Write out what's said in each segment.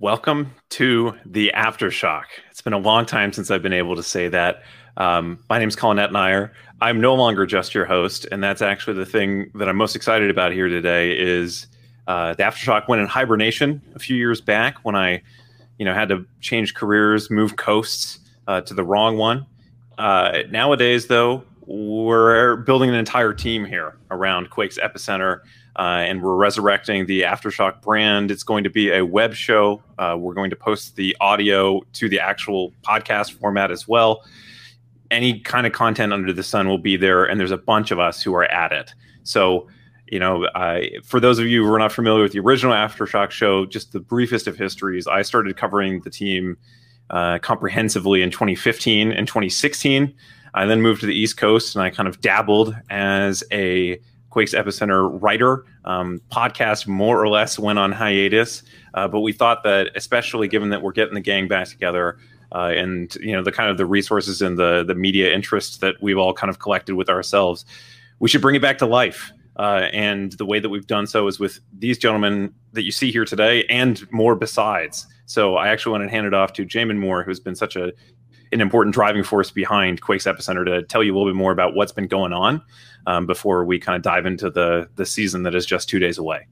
Welcome to the Aftershock. It's been a long time since I've been able to say that. Um, my name is Colin Etnire. I'm no longer just your host, and that's actually the thing that I'm most excited about here today. Is uh, the Aftershock went in hibernation a few years back when I, you know, had to change careers, move coasts uh, to the wrong one. Uh, nowadays, though, we're building an entire team here around Quake's epicenter. Uh, and we're resurrecting the Aftershock brand. It's going to be a web show. Uh, we're going to post the audio to the actual podcast format as well. Any kind of content under the sun will be there, and there's a bunch of us who are at it. So, you know, uh, for those of you who are not familiar with the original Aftershock show, just the briefest of histories, I started covering the team uh, comprehensively in 2015 and 2016. I then moved to the East Coast and I kind of dabbled as a Quakes Epicenter writer. Um, podcast more or less went on hiatus, uh, but we thought that, especially given that we're getting the gang back together, uh, and you know the kind of the resources and the the media interest that we've all kind of collected with ourselves, we should bring it back to life. Uh, and the way that we've done so is with these gentlemen that you see here today, and more besides. So I actually want to hand it off to Jamon Moore, who's been such a an important driving force behind Quakes Epicenter to tell you a little bit more about what's been going on um, before we kind of dive into the the season that is just two days away.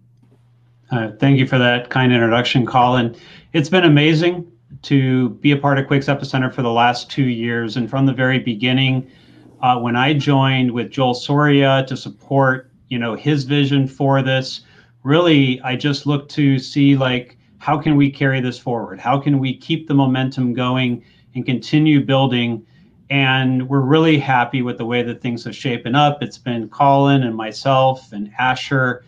Uh, thank you for that kind introduction, Colin. It's been amazing to be a part of Quakes Epicenter for the last two years, and from the very beginning, uh, when I joined with Joel Soria to support, you know, his vision for this, really, I just looked to see like how can we carry this forward? How can we keep the momentum going and continue building? And we're really happy with the way that things have shapen up. It's been Colin and myself and Asher,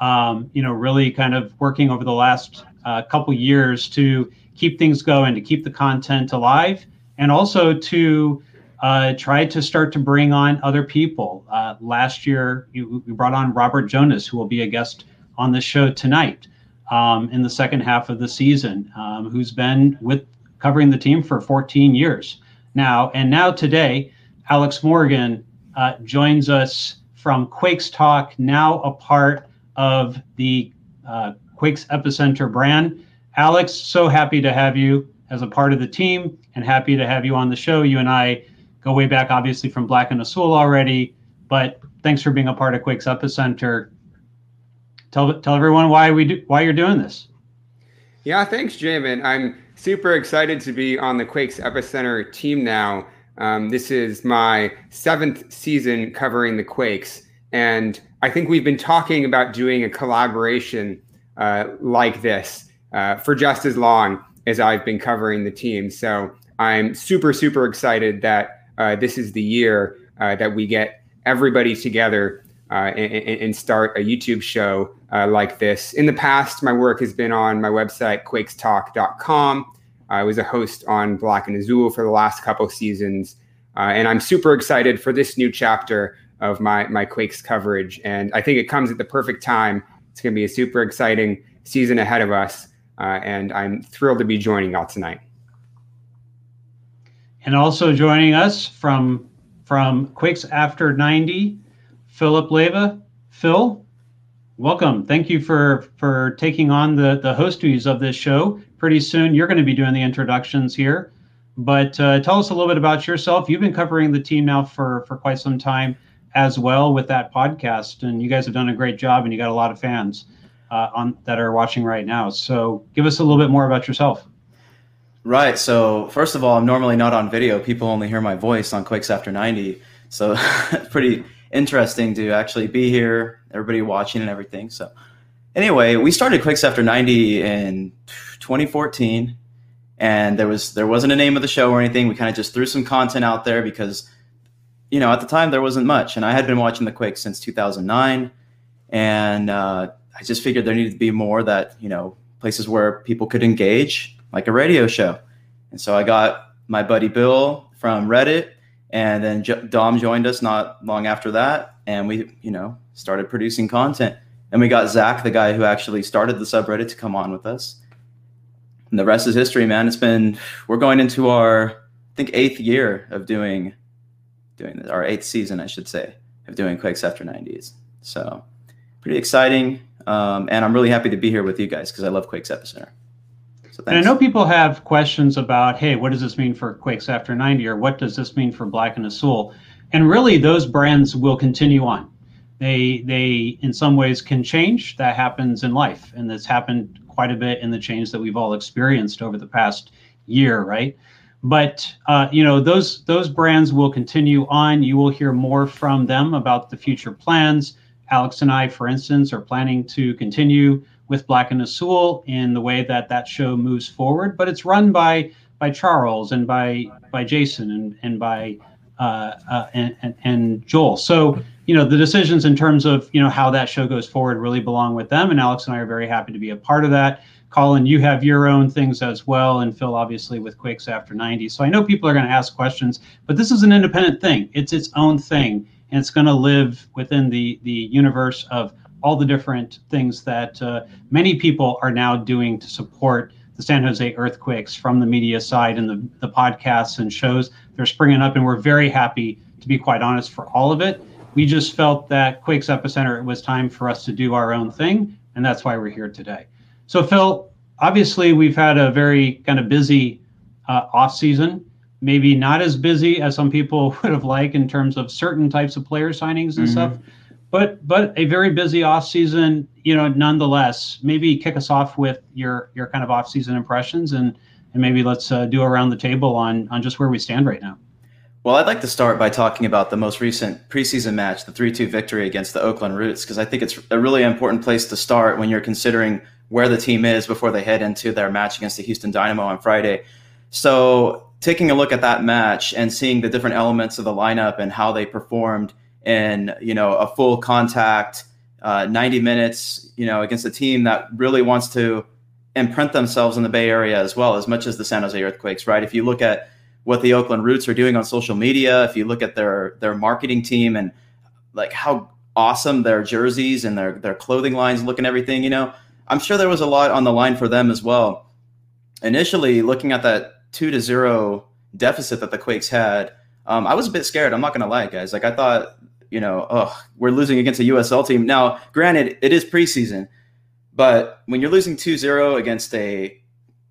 um, you know, really kind of working over the last uh, couple years to keep things going, to keep the content alive, and also to uh, try to start to bring on other people. Uh, last year, you, we brought on Robert Jonas, who will be a guest on the show tonight um, in the second half of the season, um, who's been with covering the team for 14 years now. And now today, Alex Morgan uh, joins us from Quakes Talk, now a part of the uh, Quakes Epicenter brand. Alex, so happy to have you as a part of the team and happy to have you on the show. You and I go way back, obviously, from Black and Azul already, but thanks for being a part of Quakes Epicenter. Tell, tell everyone why we do why you're doing this. Yeah, thanks, Jamon. I'm super excited to be on the Quakes Epicenter team now. Um, this is my seventh season covering the Quakes, and I think we've been talking about doing a collaboration uh, like this uh, for just as long as I've been covering the team. So I'm super, super excited that uh, this is the year uh, that we get everybody together uh, and, and, start a YouTube show uh, like this. In the past, my work has been on my website, quakestalk.com. I was a host on Black and Azul for the last couple seasons. Uh, and I'm super excited for this new chapter of my, my Quakes coverage. And I think it comes at the perfect time. It's going to be a super exciting season ahead of us. Uh, and I'm thrilled to be joining y'all tonight. And also joining us from from Quakes After 90, Phillip Leyva. Phil, welcome. Thank you for for taking on the the host duties of this show. Pretty soon, you're going to be doing the introductions here. But uh, tell us a little bit about yourself. You've been covering the team now for for quite some time as well with that podcast, and you guys have done a great job, and you got a lot of fans uh, on that are watching right now. So, give us a little bit more about yourself. Right. So, first of all, I'm normally not on video. People only hear my voice on Quakes After 90. So, pretty interesting to actually be here, everybody watching and everything. So, anyway, we started Quakes After 90 in 2014, and there was there wasn't a name of the show or anything. We kind of just threw some content out there because, you know, at the time there wasn't much, and I had been watching the Quakes since 2009, and uh, I just figured there needed to be more that you know places where people could engage, like a radio show, and so I got my buddy Bill from Reddit and then Dom joined us not long after that, and we, you know, started producing content. And we got Zach, the guy who actually started the subreddit, to come on with us. And the rest is history, man. It's been we're going into our, I think, eighth year of doing, doing this, our eighth season, I should say, of doing Quakes After 90s. So, pretty exciting, um, and I'm really happy to be here with you guys because I love Quakes Epicenter. So and I know people have questions about, hey, what does this mean for Quakes After 90 or what does this mean for Black and Azul? And really, those brands will continue on. They, they in some ways can change. That happens in life. And that's happened quite a bit in the change that we've all experienced over the past year, right? But uh, you know those those brands will continue on. You will hear more from them about the future plans. Alex and I, for instance, are planning to continue with Black and Azul in the way that that show moves forward. But it's run by by Charles and by by Jason and and by uh, uh, and, and, and Joel. So you know the decisions in terms of you know how that show goes forward really belong with them. And Alex and I are very happy to be a part of that. Colin, you have your own things as well, and Phil obviously with Quakes After 90. So I know people are going to ask questions, but this is an independent thing. It's its own thing, and it's going to live within the the universe of all the different things that uh, many people are now doing to support the San Jose Earthquakes from the media side and the, the podcasts and shows. They're springing up, and we're very happy, to be quite honest, for all of it. We just felt that Quakes Epicenter, it was time for us to do our own thing, and that's why we're here today. So, Phil, obviously, we've had a very kind of busy uh, off season. Maybe not as busy as some people would have liked in terms of certain types of player signings and mm-hmm. stuff but but a very busy off season you know nonetheless maybe kick us off with your your kind of off season impressions and and maybe let's uh, do around the table on on just where we stand right now. Well i'd like to start by talking about the most recent preseason match the 3-2 victory against the oakland roots because i think it's a really important place to start when you're considering where the team is before they head into their match against the houston dynamo on friday. So taking a look at that match and seeing the different elements of the lineup and how they performed – in you know a full contact uh, 90 minutes you know against a team that really wants to imprint themselves in the Bay Area as well as much as the San Jose Earthquakes right if you look at what the Oakland Roots are doing on social media if you look at their their marketing team and like how awesome their jerseys and their their clothing lines look and everything you know I'm sure there was a lot on the line for them as well initially looking at that 2 to 0 deficit that the Quakes had um, I was a bit scared. I'm not going to lie, guys. Like I thought you know, oh, we're losing against a USL team. Now, granted, it is preseason, but when you're losing 2-0 against a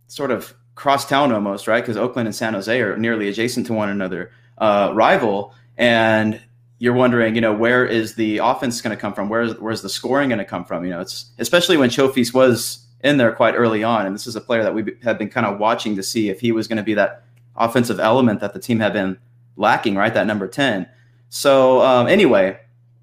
sort of crosstown almost, right? Because Oakland and San Jose are nearly adjacent to one another, uh, rival, and you're wondering, you know, where is the offense going to come from? Where's where's the scoring going to come from? You know, it's especially when Chofis was in there quite early on, and this is a player that we have been kind of watching to see if he was going to be that offensive element that the team had been lacking, right? That number ten. So um, anyway,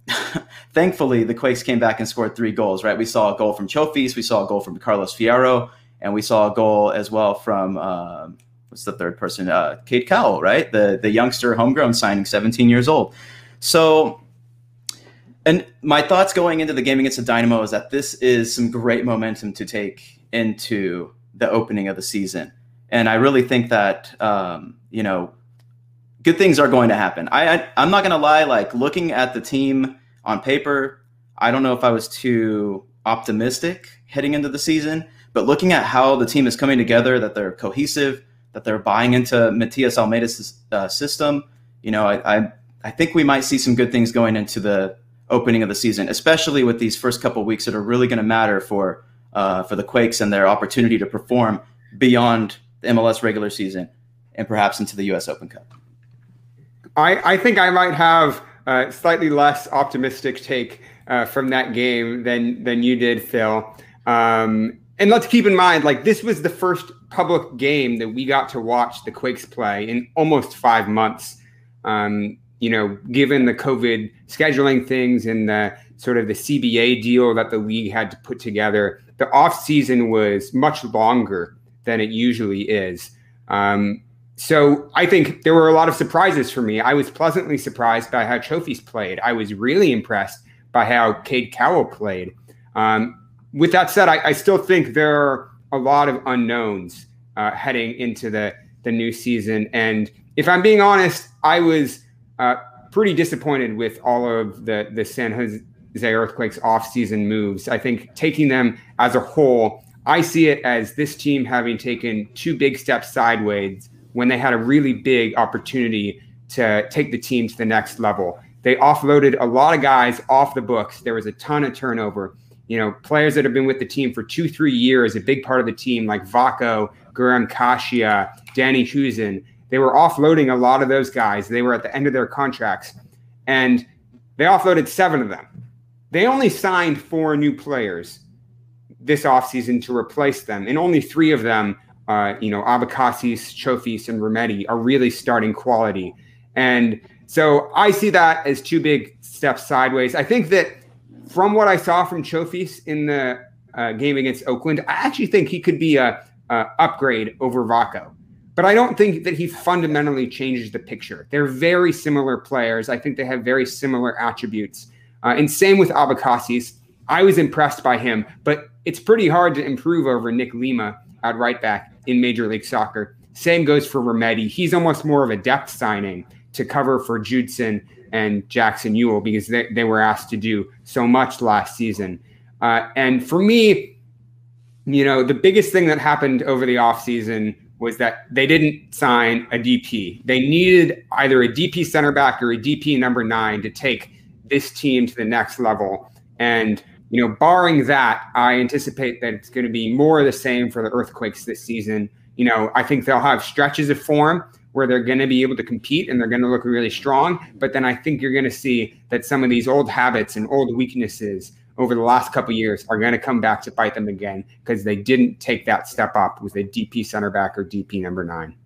thankfully the Quakes came back and scored three goals. Right, we saw a goal from Chofis, we saw a goal from Carlos Fierro, and we saw a goal as well from um, what's the third person? Uh, Cade Cowell, right? The the youngster homegrown signing, 17 years old. So. And my thoughts going into the game against the Dynamo is that this is some great momentum to take into the opening of the season. And I really think that, um, you know, good things are going to happen. I, I I'm not gonna lie. Like looking at the team on paper, I don't know if I was too optimistic heading into the season. But looking at how the team is coming together, that they're cohesive, that they're buying into Matias Almeyda's uh, system, you know, I, I, I think we might see some good things going into the opening of the season, especially with these first couple weeks that are really going to matter for uh, for the Quakes and their opportunity to perform beyond the MLS regular season and perhaps into the U.S. Open Cup. I, I think I might have a slightly less optimistic take uh, from that game than than you did, Phil. Um, and let's keep in mind, like this was the first public game that we got to watch the Quakes play in almost five months. Um, you know, given the COVID scheduling things and the sort of the CBA deal that the league had to put together, the off season was much longer than it usually is. Um, so I think there were a lot of surprises for me. I was pleasantly surprised by how Chofis played. I was really impressed by how Cade Cowell played. Um, with that said, I, I, still think there are a lot of unknowns uh, heading into the the new season. And if I'm being honest, I was uh, pretty disappointed with all of the the San Jose Earthquakes offseason moves. I think taking them as a whole, I see it as this team having taken two big steps sideways when they had a really big opportunity to take the team to the next level. They offloaded a lot of guys off the books. There was a ton of turnover. you know, players that have been with the team for two, three years, a big part of the team, like Vako, Guram Kasia, Danny Hoesen, they were offloading a lot of those guys. They were at the end of their contracts, and they offloaded seven of them. They only signed four new players this offseason to replace them, and only three of them, uh, you know, Abecasis, Chofis, and Remedi, are really starting quality. And so I see that as two big steps sideways. I think that from what I saw from Chofis in the uh, game against Oakland, I actually think he could be a, a upgrade over Vako. But I don't think that he fundamentally changes the picture. They're very similar players. I think they have very similar attributes. Uh, and same with Abecasis. I was impressed by him, but it's pretty hard to improve over Nick Lima at right back in Major League Soccer. Same goes for Remedi. He's almost more of a depth signing to cover for Judson and Jackson Yueill because they, they were asked to do so much last season. Uh, and for me, you know, the biggest thing that happened over the offseason was that they didn't sign a DP. They needed either a DP center back or a DP number nine to take this team to the next level. And, you know, barring that, I anticipate that it's going to be more of the same for the Earthquakes this season. You know, I think they'll have stretches of form where they're going to be able to compete and they're going to look really strong. But then I think you're going to see that some of these old habits and old weaknesses over the last couple years are going to come back to bite them again because they didn't take that step up with a DP center back or DP number nine.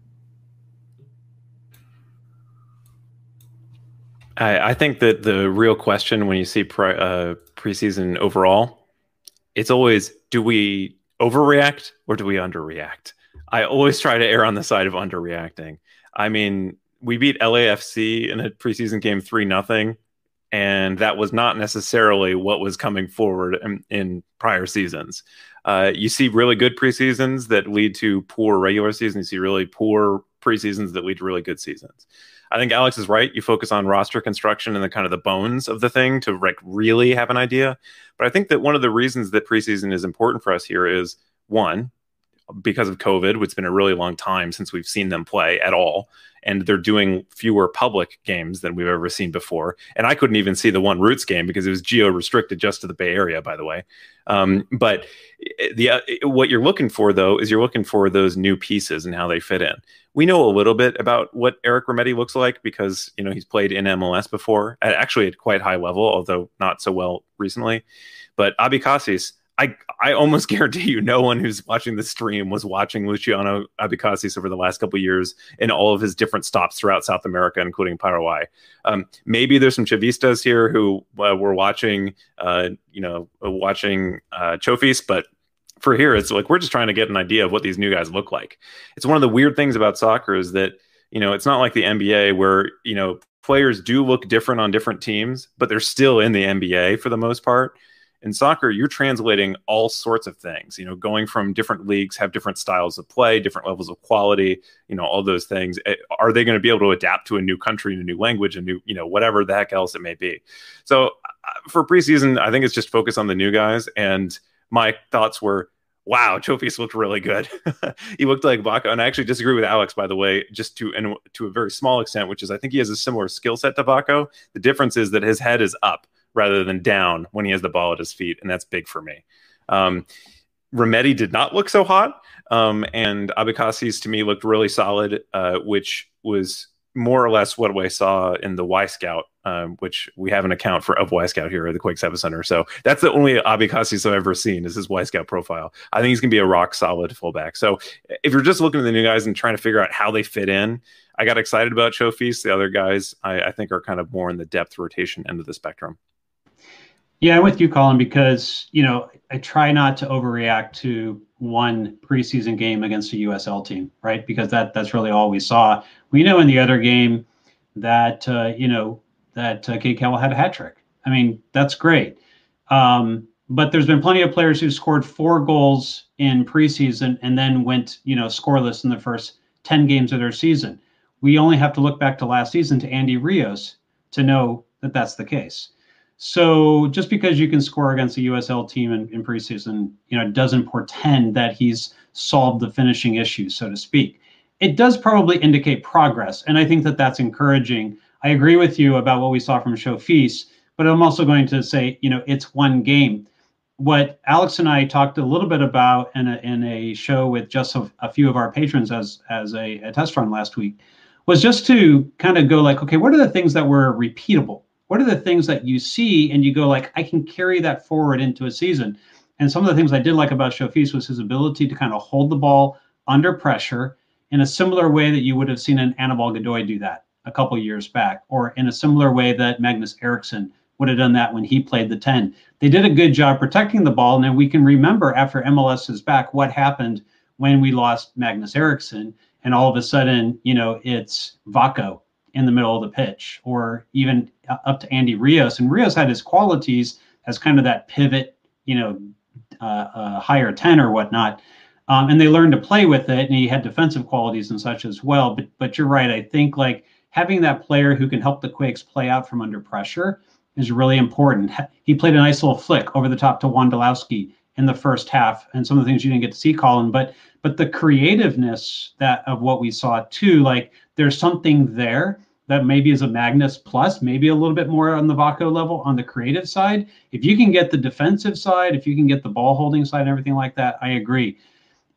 I, I think that the real question when you see pre, uh, preseason overall, it's always do we overreact or do we underreact? I always try to err on the side of underreacting. I mean, we beat LAFC in a preseason game 3 nothing and that was not necessarily what was coming forward in, in prior seasons. Uh, you see really good preseasons that lead to poor regular seasons. You see really poor preseasons that lead to really good seasons. I think Alex is right. You focus on roster construction and the kind of the bones of the thing to like really have an idea. But I think that one of the reasons that preseason is important for us here is one, because of COVID, it's been a really long time since we've seen them play at all and they're doing fewer public games than we've ever seen before. And I couldn't even see the one Roots game because it was geo restricted just to the Bay Area, by the way. Um, but the uh, what you're looking for though is you're looking for those new pieces and how they fit in. We know a little bit about what Eric Remedi looks like because you know he's played in MLS before, at, actually at quite high level, although not so well recently. But Abecasis, I I almost guarantee you, no one who's watching the stream was watching Luciano Abecasis over the last couple years in all of his different stops throughout South America, including Paraguay. Um, maybe there's some Chavistas here who uh, were watching, uh, you know, watching uh, Chofis, but for here, it's like we're just trying to get an idea of what these new guys look like. It's one of the weird things about soccer is that you know it's not like the NBA where you know players do look different on different teams, but they're still in the NBA for the most part in soccer you're translating all sorts of things you know going from different leagues have different styles of play different levels of quality you know all those things eh, are they going to be able to adapt to a new country and a new language a new you know whatever the heck else it may be so uh, for preseason i think it's just focus on the new guys and my thoughts were wow, Chofis looked really good. he looked like Vako, and I actually disagree with Alex, by the way, just to and to a very small extent, which is I think he has a similar skill set to Vako. The difference is that his head is up rather than down when he has the ball at his feet, and that's big for me. Um, Remedi did not look so hot, um, and Abecasis to me looked really solid, uh, which was more or less what I saw in the Wyscout, um, which we have an account for of Wyscout here at the Quakes Epicenter. So that's the only Abecasis I've ever seen is his Wyscout profile. I think he's going to be a rock solid fullback. So if you're just looking at the new guys and trying to figure out how they fit in, I got excited about Chofis. The other guys I, I think are kind of more in the depth rotation end of the spectrum. Yeah, I'm with you, Colin, because you know I try not to overreact to one preseason game against a USL team, right? Because that that's really all we saw. We know in the other game that uh, you know that uh, Cade Cowell had a hat trick. I mean, that's great. Um, but there's been plenty of players who scored four goals in preseason and then went, you know, scoreless in the first 10 games of their season. We only have to look back to last season to Andy Rios to know that that's the case. So just because you can score against a USL team in, in preseason, you know, doesn't portend that he's solved the finishing issue, so to speak. It does probably indicate progress, and I think that that's encouraging. I agree with you about what we saw from Chofis, but I'm also going to say, you know, it's one game. what Alex and I talked a little bit about in a, in a show with just a, a few of our patrons as as a, a test run last week was just to kind of go like, okay, what are the things that were repeatable? What are the things that you see and you go like, I can carry that forward into a season? And some of the things I did like about Chofis was his ability to kind of hold the ball under pressure in a similar way that you would have seen an Anibal Godoy do that a couple years back, or in a similar way that Magnus Eriksson would have done that when he played the 10. They did a good job protecting the ball. And then we can remember after MLS is back what happened when we lost Magnus Eriksson. And all of a sudden, you know, it's Vako in the middle of the pitch, or even up to Andy Rios. And Rios had his qualities as kind of that pivot, you know, uh, uh, higher 10 or whatnot. Um, and they learned to play with it, and he had defensive qualities and such as well. But but you're right. I think like having that player who can help the Quakes play out from under pressure is really important. He played a nice little flick over the top to Wondolowski in the first half, and some of the things you didn't get to see, Colin. But but the creativeness that of what we saw too, like there's something there that maybe is a Magnus plus, maybe a little bit more on the Vako level on the creative side. If you can get the defensive side, if you can get the ball holding side and everything like that, I agree.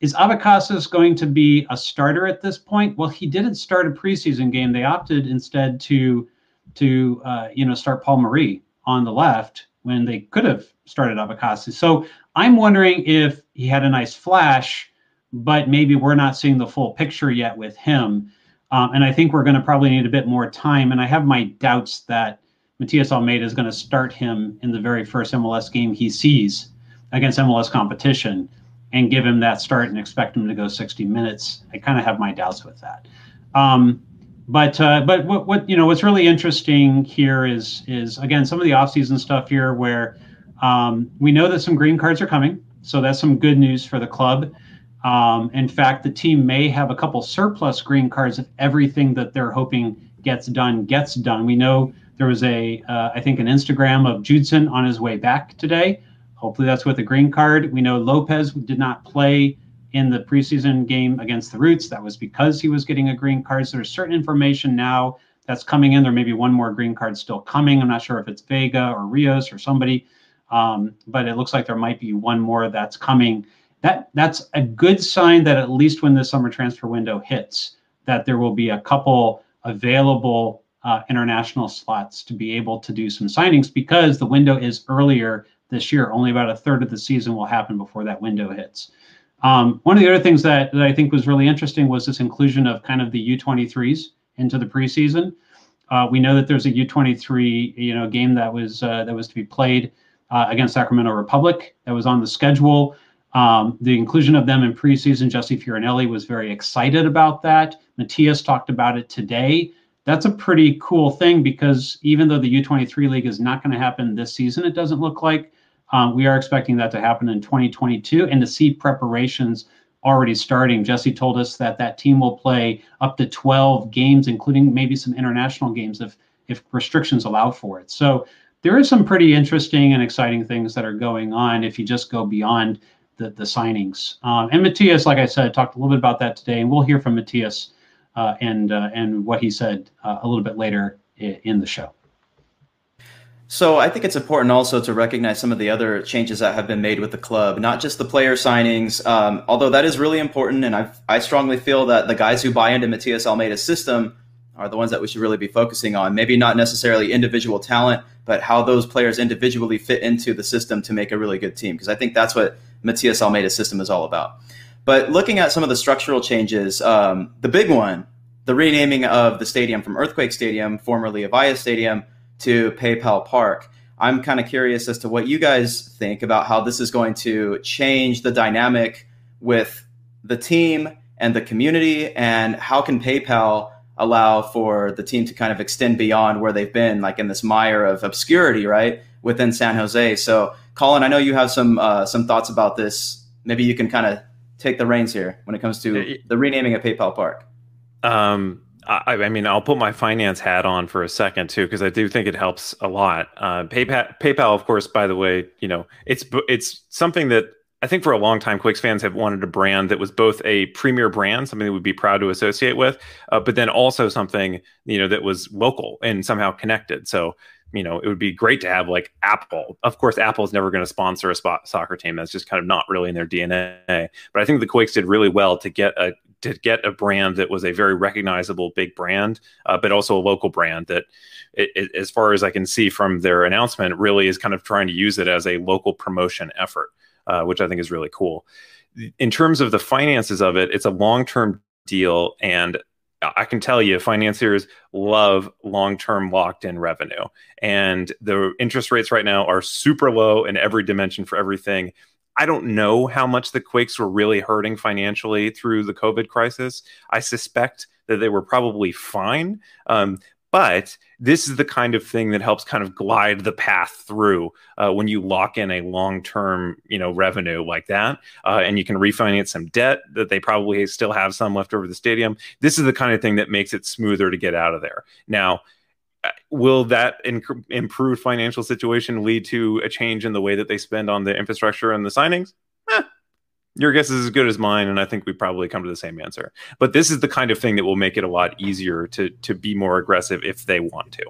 Is Abecasis going to be a starter at this point? Well, he didn't start a preseason game. They opted instead to to uh, you know start Paul Marie on the left when they could have started Abecasis. So I'm wondering if he had a nice flash, but maybe we're not seeing the full picture yet with him. Um, and I think we're going to probably need a bit more time. And I have my doubts that Matias Almeyda is going to start him in the very first MLS game he sees against MLS competition and give him that start and expect him to go 60 minutes. I kind of have my doubts with that. Um, but uh, but what, what you know what's really interesting here is is again some of the offseason stuff here where um, we know that some green cards are coming, so that's some good news for the club. Um, in fact, the team may have a couple surplus green cards if everything that they're hoping gets done gets done. We know there was a uh, I think an Instagram of Judson on his way back today. Hopefully that's with a green card. We know Lopez did not play in the preseason game against the Roots. That was because he was getting a green card. So there's certain information now that's coming in. There may be one more green card still coming. I'm not sure if it's Vega or Rios or somebody, um, but it looks like there might be one more that's coming. That that's a good sign that at least when the summer transfer window hits, that there will be a couple available uh, international slots to be able to do some signings because the window is earlier this year. Only about a third of the season will happen before that window hits. Um, one of the other things that, that I think was really interesting was this inclusion of kind of the U23s into the preseason. Uh, we know that there's a U23 you know game that was uh, that was to be played uh, against Sacramento Republic that was on the schedule. Um, the inclusion of them in preseason, Jesse Fioranelli was very excited about that. Matias talked about it today. That's a pretty cool thing because even though the U23 league is not going to happen this season, it doesn't look like um, we are expecting that to happen in 2022 and to see preparations already starting. Jesse told us that that team will play up to 12 games, including maybe some international games if if restrictions allow for it. So there is some pretty interesting and exciting things that are going on if you just go beyond the, the signings. Um, and Matias, like I said, talked a little bit about that today, and we'll hear from Matias uh, and uh, and what he said uh, a little bit later in the show. So I think it's important also to recognize some of the other changes that have been made with the club, not just the player signings, um, although that is really important. And I I strongly feel that the guys who buy into Matias Almeyda's system are the ones that we should really be focusing on. Maybe not necessarily individual talent, but how those players individually fit into the system to make a really good team. Because I think that's what Matias Almeyda's system is all about. But looking at some of the structural changes, um, the big one, the renaming of the stadium from Earthquake Stadium, formerly Avaya Stadium to PayPal Park. I'm kind of curious as to what you guys think about how this is going to change the dynamic with the team and the community, and how can PayPal allow for the team to kind of extend beyond where they've been, like in this mire of obscurity, right, within San Jose. So, Colin, I know you have some uh, some thoughts about this. Maybe you can kind of take the reins here when it comes to the renaming of PayPal Park. Um, I, I, mean, I'll put my finance hat on for a second too, because I do think it helps a lot. Uh, PayPal, PayPal, of course, by the way, you know, it's it's something that I think for a long time, Quakes fans have wanted a brand that was both a premier brand, something that would be proud to associate with, uh, but then also something you know that was local and somehow connected. So you know, it would be great to have like Apple. Of course, Apple is never going to sponsor a spot soccer team. That's just kind of not really in their DNA. But I think the Quakes did really well to get a to get a brand that was a very recognizable big brand, uh, but also a local brand that, it, it, as far as I can see from their announcement, really is kind of trying to use it as a local promotion effort, uh, which I think is really cool. In terms of the finances of it, it's a long term deal, and I can tell you, financiers love long term locked in revenue. And the interest rates right now are super low in every dimension for everything. I don't know how much the Quakes were really hurting financially through the COVID crisis. I suspect that they were probably fine. Um, but this is the kind of thing that helps kind of glide the path through uh, when you lock in a long-term, you know, revenue like that, uh, and you can refinance some debt that they probably still have some left over the stadium. This is the kind of thing that makes it smoother to get out of there. Now, uh, will that inc- improved financial situation lead to a change in the way that they spend on the infrastructure and the signings? Eh, your guess is as good as mine, and I think we probably come to the same answer. But this is the kind of thing that will make it a lot easier to to be more aggressive if they want to.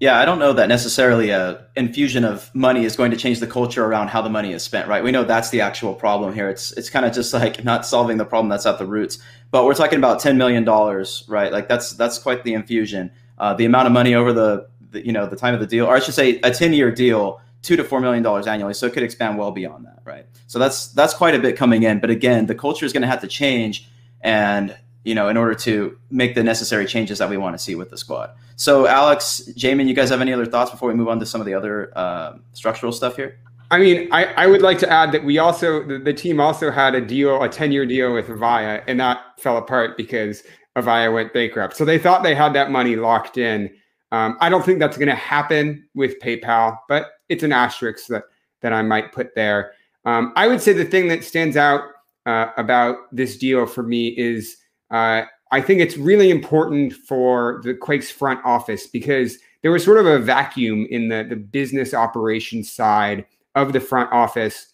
Yeah, I don't know that necessarily a infusion of money is going to change the culture around how the money is spent, right? We know that's the actual problem here. It's it's kind of just like not solving the problem that's at the roots. But we're talking about ten million dollars, right? Like that's that's quite the infusion. Uh, the amount of money over the, the you know the time of the deal, or I should say, a ten year deal two to four million dollars annually. So it could expand well beyond that, right? So that's that's quite a bit coming in. But again, the culture is going to have to change, and you know, in order to make the necessary changes that we want to see with the squad. So Alex, Jamon, you guys have any other thoughts before we move on to some of the other uh, structural stuff here? I mean, I, I would like to add that we also the, the team also had a deal, a ten year deal with Avaya, and that fell apart because Avaya went bankrupt. So they thought they had that money locked in. Um, I don't think that's going to happen with PayPal, but it's an asterisk that that I might put there. Um, I would say the thing that stands out uh, about this deal for me is uh, I think it's really important for the Quakes front office because there was sort of a vacuum in the the business operations side of the front office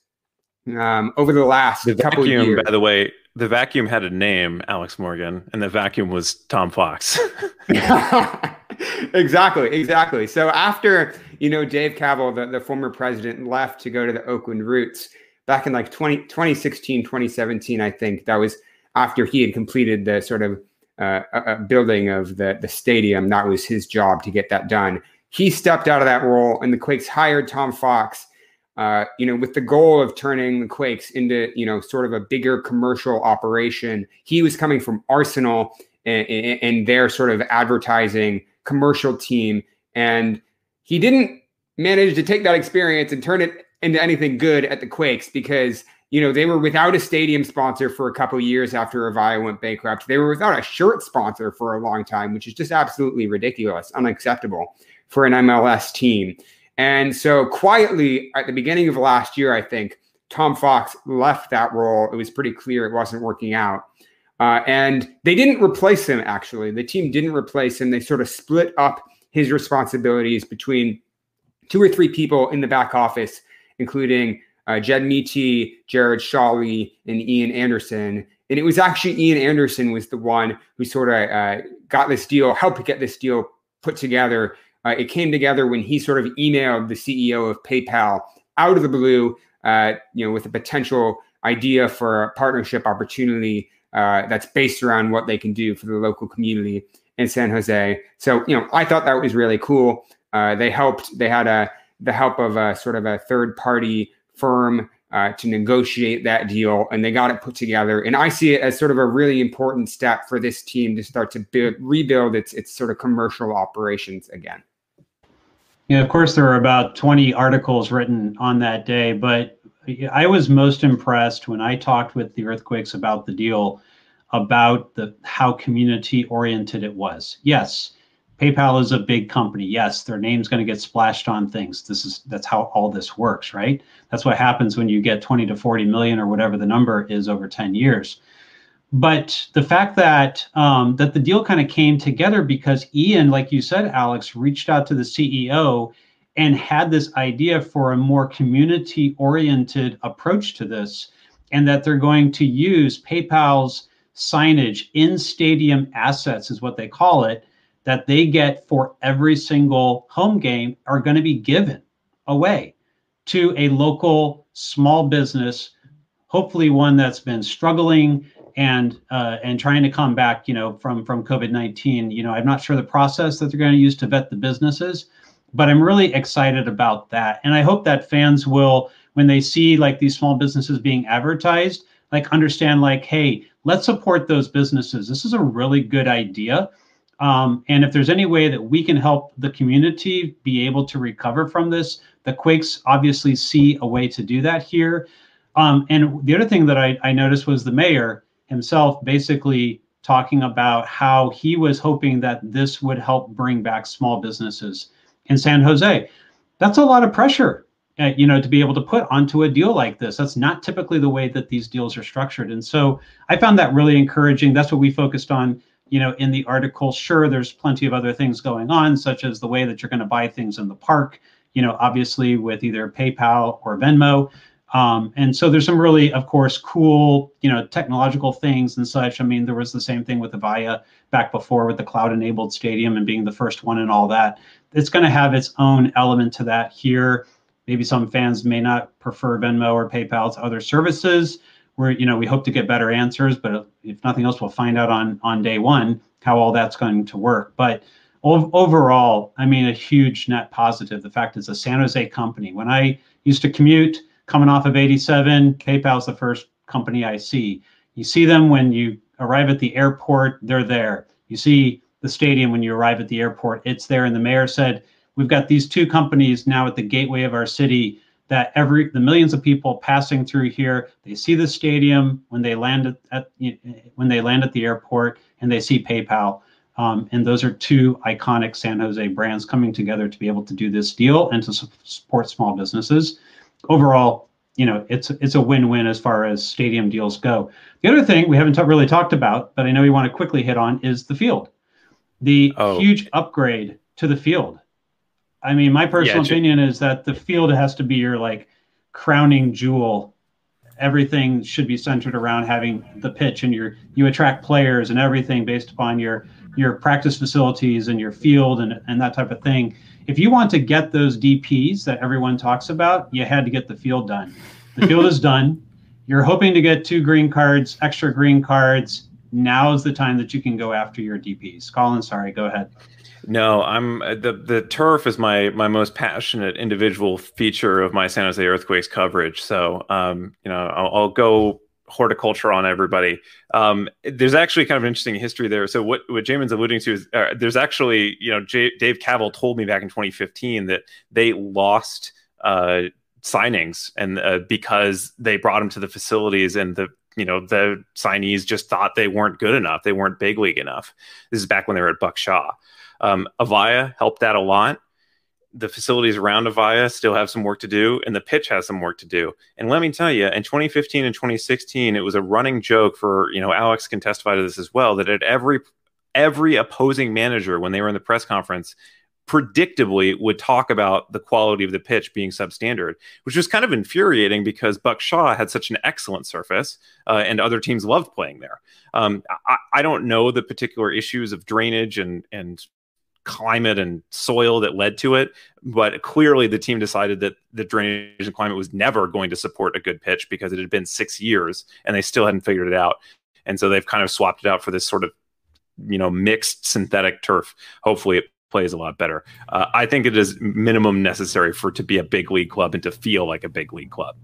um, over the last the couple vacuum, years. By the way, the vacuum had a name, Alex Morgan, and the vacuum was Tom Fox. exactly, exactly. So after you know Dave Kaval, the, the former president, left to go to the Oakland Roots back in like 20, 2016, 2017, I think that was after he had completed the sort of uh, uh, building of the the stadium. That was his job to get that done. He stepped out of that role, and the Quakes hired Tom Fox. Uh, you know, with the goal of turning the Quakes into, you know, sort of a bigger commercial operation. He was coming from Arsenal and, and their sort of advertising commercial team. And he didn't manage to take that experience and turn it into anything good at the Quakes because you know they were without a stadium sponsor for a couple years after Avaya went bankrupt. They were without a shirt sponsor for a long time, which is just absolutely ridiculous, unacceptable for an MLS team. And so quietly at the beginning of last year, I think Tom Fox left that role. It was pretty clear it wasn't working out. Uh, and they didn't replace him, actually. The team didn't replace him. They sort of split up his responsibilities between two or three people in the back office, including uh, Jed Meaty, Jared Shawley, and Ian Anderson. And it was actually Ian Anderson was the one who sort of uh, got this deal, helped get this deal put together. Uh, it came together when he sort of emailed the CEO of PayPal out of the blue, uh, you know, with a potential idea for a partnership opportunity uh, that's based around what they can do for the local community in San Jose. So, you know, I thought that was really cool. Uh, they helped. They had a the help of a sort of a third party firm uh, to negotiate that deal, and they got it put together. And I see it as sort of a really important step for this team to start to build, rebuild its its sort of commercial operations again. Yeah, of course, there were about 20 articles written on that day, but I was most impressed when I talked with the Earthquakes about the deal about the how community oriented it was. Yes, PayPal is a big company. Yes, their name's going to get splashed on things. This is that's how all this works, right? That's what happens when you get 20 to 40 million or whatever the number is over 10 years. But the fact that um, that the deal kind of came together because Ian, like you said, Alex, reached out to the CEO and had this idea for a more community oriented approach to this, and that they're going to use PayPal's signage in stadium assets, is what they call it, that they get for every single home game are going to be given away to a local small business, hopefully one that's been struggling and uh, and trying to come back, you know, from from COVID nineteen. You know, I'm not sure the process that they're going to use to vet the businesses, but I'm really excited about that, and I hope that fans will, when they see like these small businesses being advertised, like understand like, hey, let's support those businesses. This is a really good idea. Um, and if there's any way that we can help the community be able to recover from this, the Quakes obviously see a way to do that here. Um, and the other thing that I, I noticed was the mayor himself basically talking about how he was hoping that this would help bring back small businesses in San Jose. That's a lot of pressure, uh, you know, to be able to put onto a deal like this. That's not typically the way that these deals are structured. And so I found that really encouraging. That's what we focused on, you know, in the article. Sure, there's plenty of other things going on, such as the way that you're going to buy things in the park, you know, obviously with either PayPal or Venmo. Um, and so there's some really, of course, cool, you know, technological things and such. I mean, there was the same thing with Avaya back before with the cloud-enabled stadium and being the first one and all that. It's going to have its own element to that here. Maybe some fans may not prefer Venmo or PayPal to other services. Where you know we hope to get better answers, but if nothing else, we'll find out on on day one how all that's going to work. But overall, I mean, a huge net positive. The fact it's a San Jose company. When I used to commute coming off of 87. PayPal's the first company I see. You see them when you arrive at the airport, they're there. You see the stadium when you arrive at the airport, it's there. And the mayor said, We've got these two companies now at the gateway of our city that every the millions of people passing through here they see the stadium when they land at, at when they land at the airport and they see PayPal um, and those are two iconic San Jose brands coming together to be able to do this deal and to su- support small businesses overall, you know, it's it's a win-win as far as stadium deals go. The other thing we haven't t- really talked about, but I know we want to quickly hit on, is the field. The oh. huge upgrade to the field. I mean, my personal yeah, opinion is that the field has to be your like crowning jewel. Everything should be centered around having the pitch, and your you attract players and everything based upon your your practice facilities and your field and and that type of thing if you want to get those DPs that everyone talks about, you had to get the field done. The field is done. You're hoping to get two green cards, extra green cards. Now is the time that you can go after your DPs. Colin, sorry, go ahead. No, I'm the the turf is my my most passionate individual feature of my San Jose Earthquakes coverage. So, um, you know, I'll, I'll go horticulture on everybody. Um, there's actually kind of interesting history there. So what what Jamon's alluding to is uh, there's actually you know J- Dave Kaval told me back in 2015 that they lost uh, signings and uh, because they brought him to the facilities and the you know the signees just thought they weren't good enough. They weren't big league enough. This is back when they were at Buck Shaw. Um, Avaya helped that a lot the facilities around Avaya still have some work to do, and the pitch has some work to do. And let me tell you, in 2015 and 2016, it was a running joke for you know Alex can testify to this as well that at every every opposing manager when they were in the press conference predictably would talk about the quality of the pitch being substandard, which was kind of infuriating because Buck Shaw had such an excellent surface uh, and other teams loved playing there. Um, I, I, don't know the particular issues of drainage and and climate and soil that led to it. But clearly, the team decided that the drainage and climate was never going to support a good pitch because it had been six years and they still hadn't figured it out. And so they've kind of swapped it out for this sort of, you know, mixed synthetic turf. Hopefully, it plays a lot better. Uh, I think it is minimum necessary for to be a big league club and to feel like a big league club.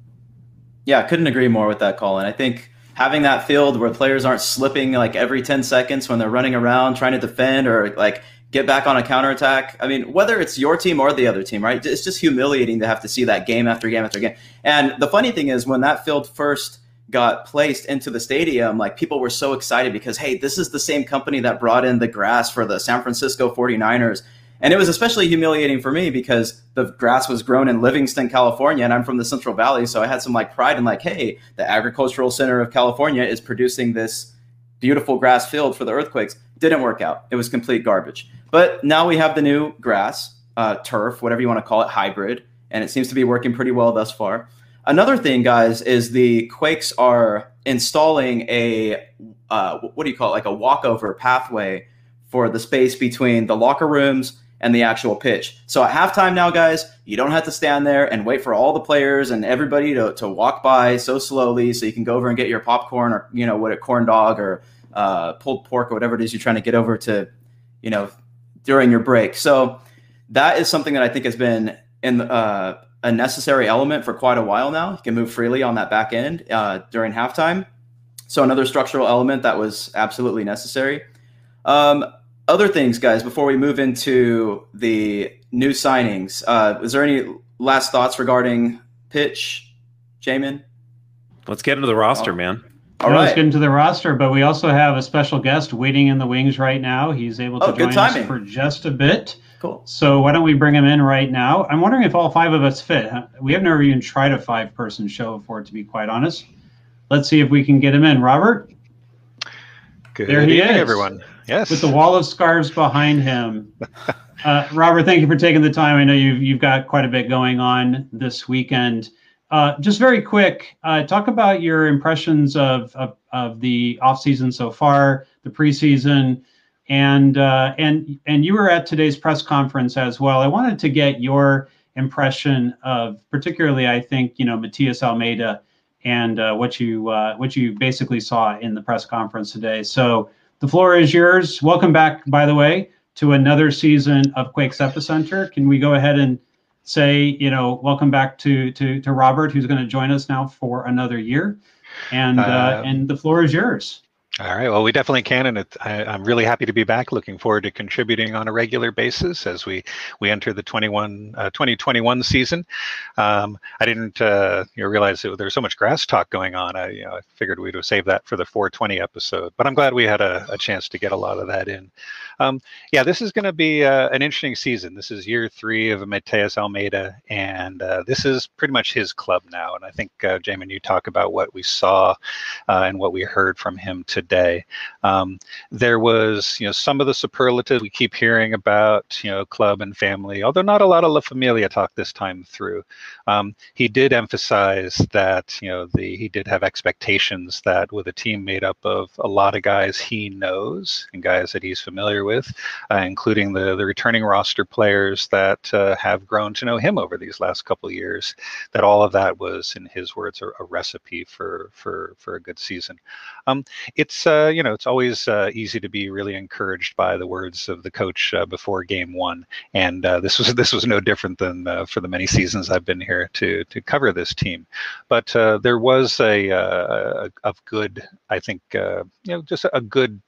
Yeah, couldn't agree more with that, Colin. I think having that field where players aren't slipping like every 10 seconds when they're running around trying to defend or like get back on a counterattack. I mean, whether it's your team or the other team, right? It's just humiliating to have to see that game after game after game. And the funny thing is, when that field first got placed into the stadium, like people were so excited because, hey, this is the same company that brought in the grass for the San Francisco 49ers. And it was especially humiliating for me because the grass was grown in Livingston, California, and I'm from the Central Valley. So I had some like pride in like, hey, the Agricultural Center of California is producing this beautiful grass field for the earthquakes. Didn't work out. It was complete garbage. But now we have the new grass, uh, turf, whatever you want to call it, hybrid, and it seems to be working pretty well thus far. Another thing, guys, is the Quakes are installing a uh, what do you call it, like a walkover pathway for the space between the locker rooms and the actual pitch. So at halftime now, guys, you don't have to stand there and wait for all the players and everybody to, to walk by so slowly so you can go over and get your popcorn or, you know, what a corn dog or uh, pulled pork or whatever it is you're trying to get over to, you know, during your break. So that is something that I think has been in uh, a necessary element for quite a while now. You can move freely on that back end uh, during halftime. So another structural element that was absolutely necessary. Um, other things, guys, before we move into the new signings, uh, is there any last thoughts regarding pitch, Jamon? Let's get into the roster, oh. man. All right. Let's get into the roster, but we also have a special guest waiting in the wings right now. He's able to oh, join us for just a bit. Cool. So why don't we bring him in right now? I'm wondering if all five of us fit. We have never even tried a five-person show before, to be quite honest. Let's see if we can get him in. Robert. Good there he evening, is, everyone. Yes. With the wall of scarves behind him. uh, Robert, thank you for taking the time. I know you've you've got quite a bit going on this weekend. Uh, just very quick, uh, talk about your impressions of, of, of the off season so far, the preseason, and uh, and and you were at today's press conference as well. I wanted to get your impression of, particularly, I think you know Matias Almeyda and uh, what you uh, what you basically saw in the press conference today. So the floor is yours. Welcome back, by the way, to another season of Quakes Epicenter. Can we go ahead and say, you know, welcome back to to to Robert, who's going to join us now for another year, and uh, uh, and the floor is yours. All right. Well, we definitely can, and it, I, am really happy to be back. Looking forward to contributing on a regular basis as we we enter the 21 uh, 2021 season. Um, I didn't uh, you know, realize that there was so much grass talk going on. I you know I figured we'd save that for the 420 episode, but I'm glad we had a, a chance to get a lot of that in. Um, yeah, this is going to be uh, an interesting season. This is year three of Matias Almeyda, and uh, this is pretty much his club now. And I think, uh, Jamon, you talk about what we saw uh, and what we heard from him today. Um, there was, you know, some of the superlatives we keep hearing about, you know, club and family, although not a lot of La Familia talk this time through. Um, he did emphasize that, you know, the he did have expectations that with a team made up of a lot of guys he knows and guys that he's familiar with with, uh, including the the returning roster players that uh, have grown to know him over these last couple of years. That all of that was, in his words, a, a recipe for for for a good season. Um, it's uh, you know it's always uh, easy to be really encouraged by the words of the coach uh, before game one, and uh, this was this was no different than for the many seasons I've been here to to cover this team. But there was a, a, a good, I think, you know, just a good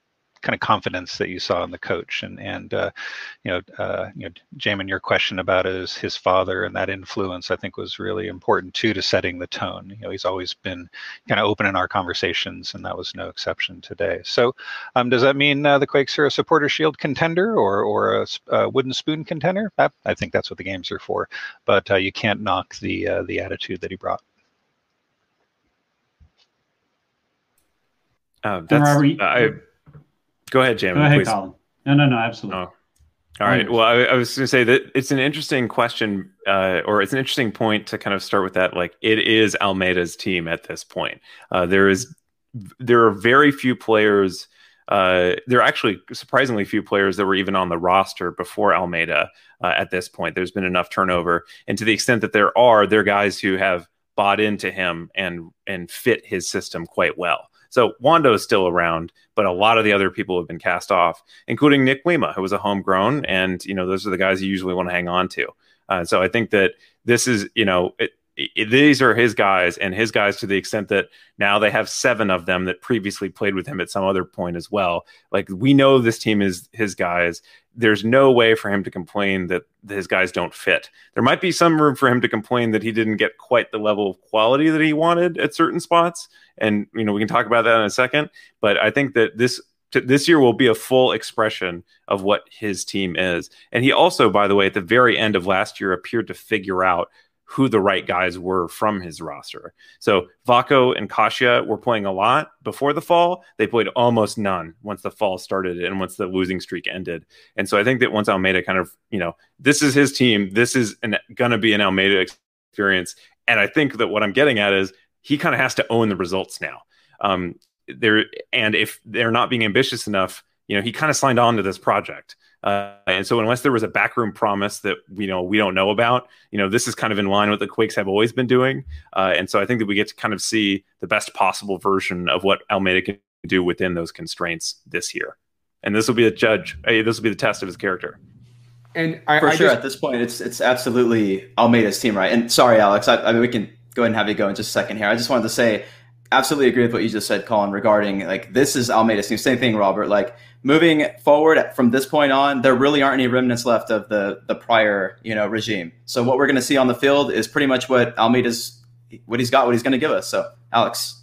kind of confidence that you saw in the coach. And and uh, you know, uh, you know, Jamon, your question about his his father and that influence, I think, was really important too to setting the tone. You know, he's always been kind of open in our conversations, and that was no exception today. So, um, does that mean uh, the Quakes are a supporter shield contender or or a, a wooden spoon contender? I, I, think that's what the games are for. But uh, you can't knock the uh, the attitude that he brought. Uh, that's, I, Go ahead, Jamie. Go ahead, please. Colin. No, no, no, absolutely. Oh. All right. Well, I, I was going to say that it's an interesting question, uh, or it's an interesting point to kind of start with that. Like, it is Almeyda's team at this point. Uh, there is, there are very few players. Uh, there are actually surprisingly few players that were even on the roster before Almeyda. Uh, at this point, there's been enough turnover, and to the extent that there are, there are guys who have bought into him and and fit his system quite well. So Wando is still around, but a lot of the other people have been cast off, including Nick Lima, who was a homegrown, and you know those are the guys you usually want to hang on to. Uh, so I think that this is, you know, it, it, these are his guys and his guys to the extent that now they have seven of them that previously played with him at some other point as well. Like we know this team is his guys. There's no way for him to complain that his guys don't fit. There might be some room for him to complain that he didn't get quite the level of quality that he wanted at certain spots. And, you know, we can talk about that in a second. But I think that this this year will be a full expression of what his team is. And he also, by the way, at the very end of last year, appeared to figure out who the right guys were from his roster. So Vako and Kasia were playing a lot before the fall. They played almost none once the fall started and once the losing streak ended. And so I think that once Almeyda kind of, you know, this is his team, this is going to be an Almeyda experience. And I think that what I'm getting at is he kind of has to own the results now. Um, there and if they're not being ambitious enough, you know, he kind of signed on to this project. Uh, and so unless there was a backroom promise that you know we don't know about, you know, this is kind of in line with the Quakes have always been doing. Uh, and so I think that we get to kind of see the best possible version of what Almeyda can do within those constraints this year. And this will be the judge. This will be the test of his character. And I, for I sure, just, at this point, it's it's absolutely Almeyda's team, right? And sorry, Alex, I, I mean we can go ahead and have you go in just a second here. I just wanted to say, absolutely agree with what you just said, Colin, regarding like this is Almeyda's team. Same thing, Robert. Like moving forward from this point on, there really aren't any remnants left of the the prior you know regime. So what we're going to see on the field is pretty much what Almeyda's what he's got, what he's going to give us. So, Alex.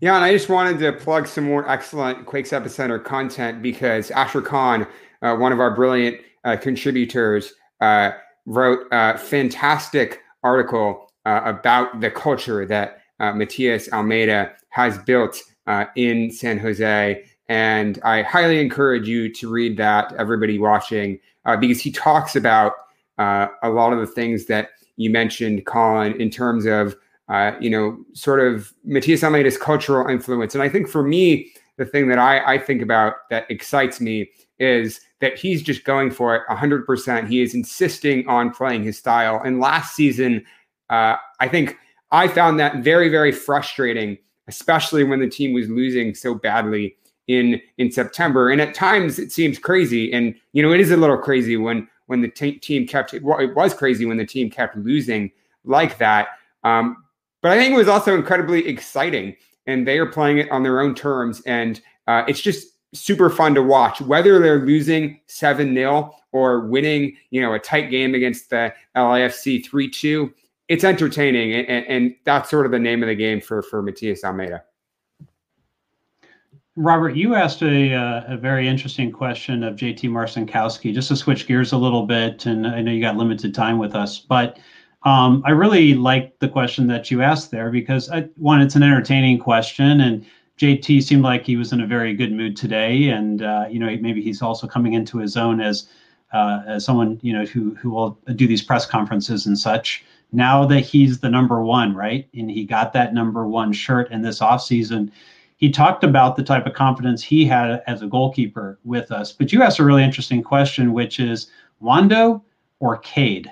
Yeah, and I just wanted to plug some more excellent Quakes Epicenter content because Asher Khan, uh, one of our brilliant uh, contributors, uh, wrote a fantastic article uh, about the culture that uh, Matias Almeyda has built uh, in San Jose. And I highly encourage you to read that, everybody watching, because he talks about a lot of the things that you mentioned, Colin, in terms of uh, you know, sort of Matias Almeyda's cultural influence. And I think for me, the thing that I, I think about that excites me is that he's just going for it 100%. He is insisting on playing his style. And last season, uh, I think I found that very, very frustrating, especially when the team was losing so badly in in September. And at times it seems crazy. And you know, it is a little crazy when when the t- team kept well, it was crazy when the team kept losing like that. Um, but I think it was also incredibly exciting, and they are playing it on their own terms, and uh, it's just super fun to watch. Whether they're losing seven 0 or winning, you know, a tight game against the LAFC three two, it's entertaining, and, and, that's sort of the name of the game for for Matias Almeyda. Robert, you asked a, uh, a very interesting question of JT Marcinkowski. Just to switch gears a little bit, and I know you got limited time with us, but um, I really like the question that you asked there because I, one, it's an entertaining question, and JT seemed like he was in a very good mood today, and uh, you know maybe he's also coming into his own as uh, as someone you know who who will do these press conferences and such. Now that he's the number one, right, and he got that number one shirt in this offseason, he talked about the type of confidence he had as a goalkeeper with us. But you asked a really interesting question, which is Wondo or Cade?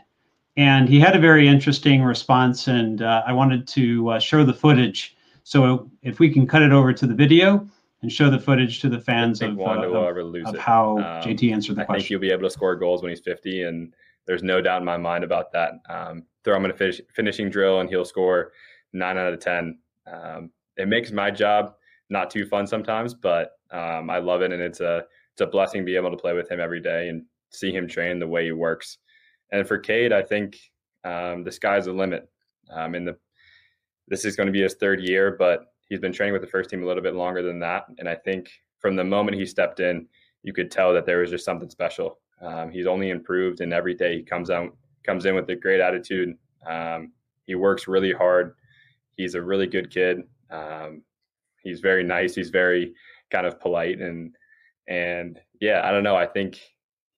and he had a very interesting response and uh, i wanted to uh, show the footage so if we can cut it over to the video and show the footage to the fans of, uh, of, of how um, jt answered the I question i think he'll be able to score goals when he's 50 and there's no doubt in my mind about that um, throw him in a finish, finishing drill and he'll score 9 out of 10 um, it makes my job not too fun sometimes but um, i love it and it's a it's a blessing to be able to play with him every day and see him train the way he works and for Cade, I think um, the sky's the limit. Um, and the this is going to be his third year, but he's been training with the first team a little bit longer than that. And I think from the moment he stepped in, you could tell that there was just something special. Um, he's only improved, and every day he comes out comes in with a great attitude. Um, he works really hard. He's a really good kid. Um, he's very nice. He's very kind of polite and and yeah, I don't know. I think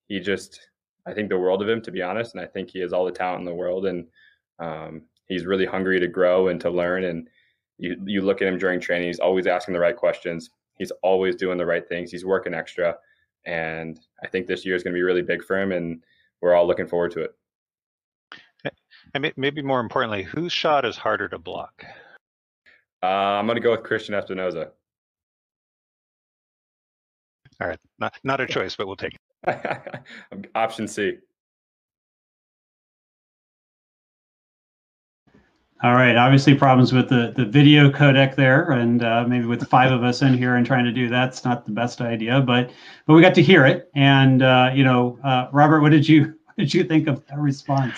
he just I think the world of him, to be honest. And I think he has all the talent in the world, and um, he's really hungry to grow and to learn. And you you look at him during training; he's always asking the right questions. He's always doing the right things. He's working extra, and I think this year is going to be really big for him, and we're all looking forward to it. And maybe more importantly, whose shot is harder to block? Uh, I'm going to go with Cristian Espinoza. All right, not not a choice, but we'll take it. Option C. All right. Obviously, problems with the, the video codec there, and uh, maybe with five of us in here and trying to do that's not the best idea. But but we got to hear it, and uh, you know, uh, Robert, what did you what did you think of that response?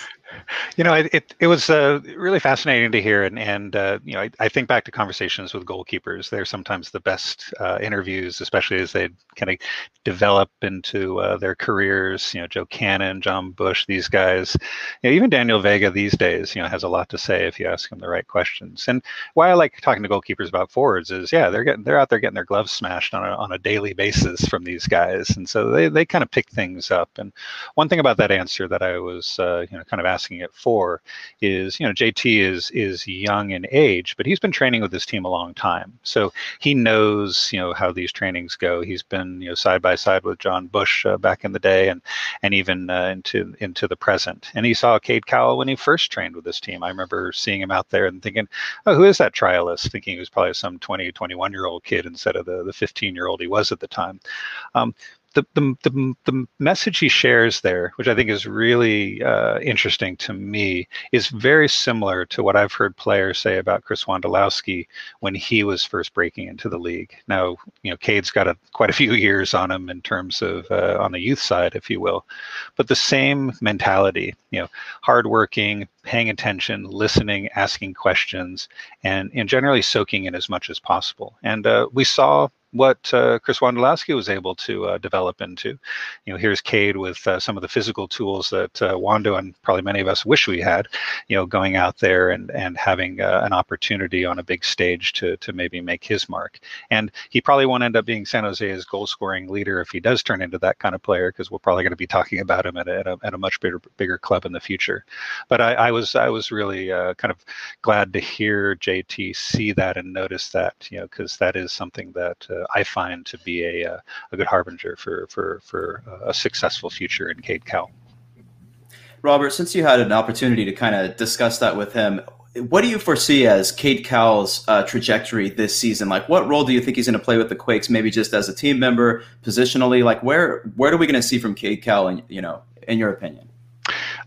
You know, it it, it was uh, really fascinating to hear, and and uh, you know, I, I, think back to conversations with goalkeepers. They're sometimes the best uh, interviews, especially as they kind of develop into uh, their careers. You know, Joe Cannon, Jon Busch, these guys. You know, even Daniel Vega these days, you know, has a lot to say if you ask him the right questions. And why I like talking to goalkeepers about forwards is, yeah, they're getting they're out there getting their gloves smashed on a on a daily basis from these guys, and so they they kind of pick things up. And one thing about that answer that I was uh, you know kind of asking asking it for is, you know, JT is is young in age, but he's been training with this team a long time, so he knows, you know, how these trainings go. He's been, you know, side by side with Jon Busch uh, back in the day, and and even uh, into into the present. And he saw Cade Cowell when he first trained with this team. I remember seeing him out there and thinking, oh, who is that trialist? Thinking he was probably some 20, 21 year old kid instead of the the 15 year old he was at the time. Um, the, the, the, the, message he shares there, which I think is really uh, interesting to me, is very similar to what I've heard players say about Chris Wondolowski when he was first breaking into the league. Now, you know, Cade's got a, quite a few years on him in terms of uh, on the youth side, if you will, but the same mentality, you know, hardworking, paying attention, listening, asking questions, and, and generally soaking in as much as possible. And uh, we saw what uh, Chris Wondolowski was able to uh, develop into. You know, here's Cade with uh, some of the physical tools that uh, Wando and probably many of us wish we had. You know, going out there and and having uh, an opportunity on a big stage to to maybe make his mark. And he probably won't end up being San Jose's goal scoring leader if he does turn into that kind of player, because we're probably going to be talking about him at a, at a, at a much bigger bigger club in the future. But I, I was I was really uh, kind of glad to hear JT see that and notice that. You know, because that is something that I find to be a, uh, a good harbinger for for for a successful future in Cade Cowell. Robert, since you had an opportunity to kind of discuss that with him, what do you foresee as Cade Cowell's uh, trajectory this season? Like, what role do you think he's going to play with the Quakes? Maybe just as a team member, positionally. Like, where where are we going to see from Cade Cowell? In, you know, in your opinion?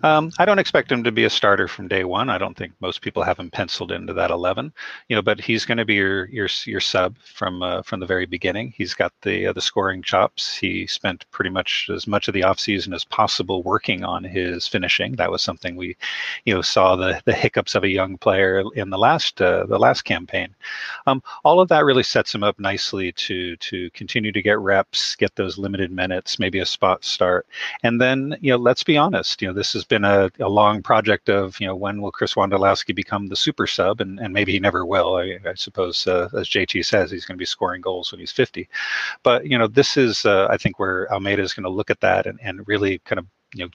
Um, I don't expect him to be a starter from day one. I don't think most people have him penciled into that eleven. You know, but he's going to be your your your sub from uh, from the very beginning. He's got the uh, the scoring chops. He spent pretty much as much of the offseason as possible working on his finishing. That was something we, you know, saw the the hiccups of a young player in the last uh, the last campaign. Um, all of that really sets him up nicely to to continue to get reps, get those limited minutes, maybe a spot start, and then you know, let's be honest. You know, this has been a, a long project of you know when will Chris Wondolowski become the super sub, and, and maybe he never will. I, I suppose uh, as JT says, he's going to be scoring goals when he's 50. But you know this is uh, I think where Almeyda is going to look at that and, and really kind of you know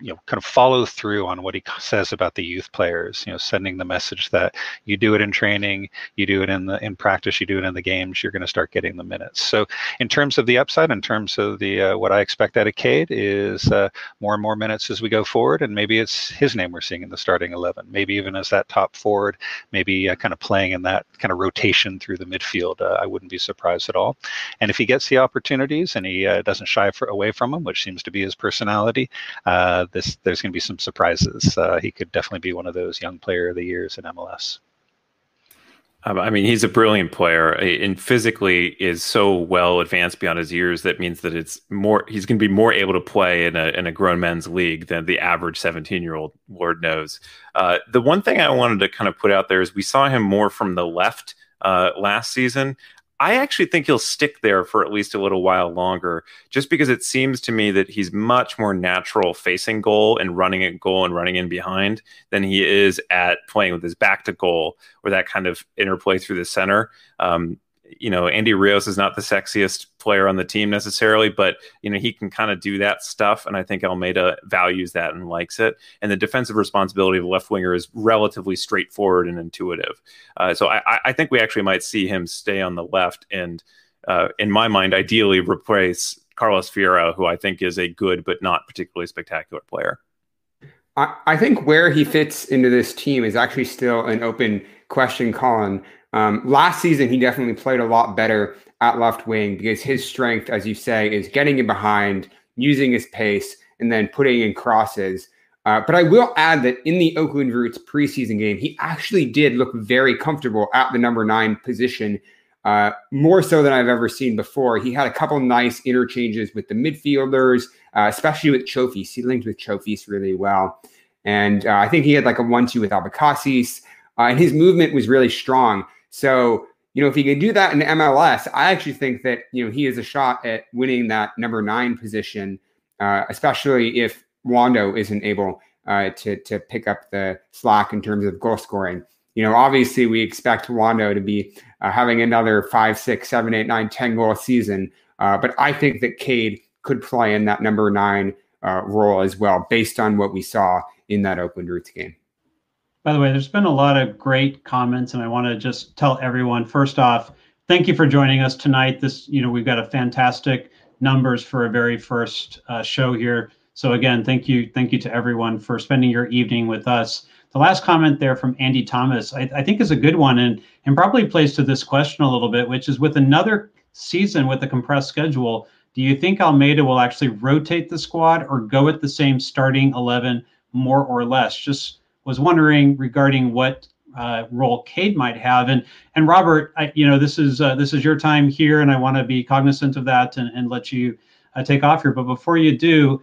you know kind of follow through on what he says about the youth players you know sending the message that you do it in training you do it in the in practice you do it in the games you're going to start getting the minutes. So in terms of the upside in terms of the uh, what i expect out of cade is uh, more and more minutes as we go forward and maybe it's his name we're seeing in the starting 11 maybe even as that top forward maybe uh, kind of playing in that kind of rotation through the midfield uh, i wouldn't be surprised at all. And if he gets the opportunities and he uh, doesn't shy for, away from them which seems to be his personality uh, this there's going to be some surprises. Uh, he could definitely be one of those young player of the years in MLS. Um, I mean, he's a brilliant player, and physically is so well advanced beyond his years. That means that it's more. He's going to be more able to play in a in a grown men's league than the average seventeen year old. Lord knows. Uh, the one thing I wanted to kind of put out there is we saw him more from the left uh, last season. I actually think he'll stick there for at least a little while longer, just because it seems to me that he's much more natural facing goal and running at goal and running in behind than he is at playing with his back to goal or that kind of interplay through the center. Um, you know, Andy Rios is not the sexiest player on the team necessarily, but you know he can kind of do that stuff, and I think Almeyda values that and likes it. And the defensive responsibility of left winger is relatively straightforward and intuitive. Uh, so I, I, think we actually might see him stay on the left, and uh, in my mind, ideally replace Carlos Fierro, who I think is a good but not particularly spectacular player. I, I think where he fits into this team is actually still an open question, Colin. Um, last season, he definitely played a lot better at left wing because his strength, as you say, is getting in behind, using his pace, and then putting in crosses. Uh, but I will add that in the Oakland Roots preseason game, he actually did look very comfortable at the number nine position, uh, more so than I've ever seen before. He had a couple nice interchanges with the midfielders, uh, especially with Chofis. He linked with Chofis really well. And uh, I think he had like a one-two with Abecasis, uh, and his movement was really strong. So, you know, if he can do that in MLS, I actually think that, you know, he has a shot at winning that number nine position, uh, especially if Wando isn't able uh, to, to pick up the slack in terms of goal scoring. You know, obviously we expect Wando to be uh, having another five, six, seven, eight, nine, ten goal season. Uh, but I think that Cade could play in that number nine uh, role as well, based on what we saw in that Oakland Roots game. By the way, there's been a lot of great comments, and I want to just tell everyone first off, thank you for joining us tonight. This, you know, we've got a fantastic numbers for a very first uh, show here. So again, thank you, thank you to everyone for spending your evening with us. The last comment there from Andy Thomas, I, I think, is a good one, and and probably plays to this question a little bit, which is with another season with a compressed schedule, do you think Almeyda will actually rotate the squad or go with the same starting eleven more or less? Just was wondering regarding what uh, role Cade might have. And and Robert, I, you know, this is uh, this is your time here, and I want to be cognizant of that and, and let you uh, take off here. But before you do,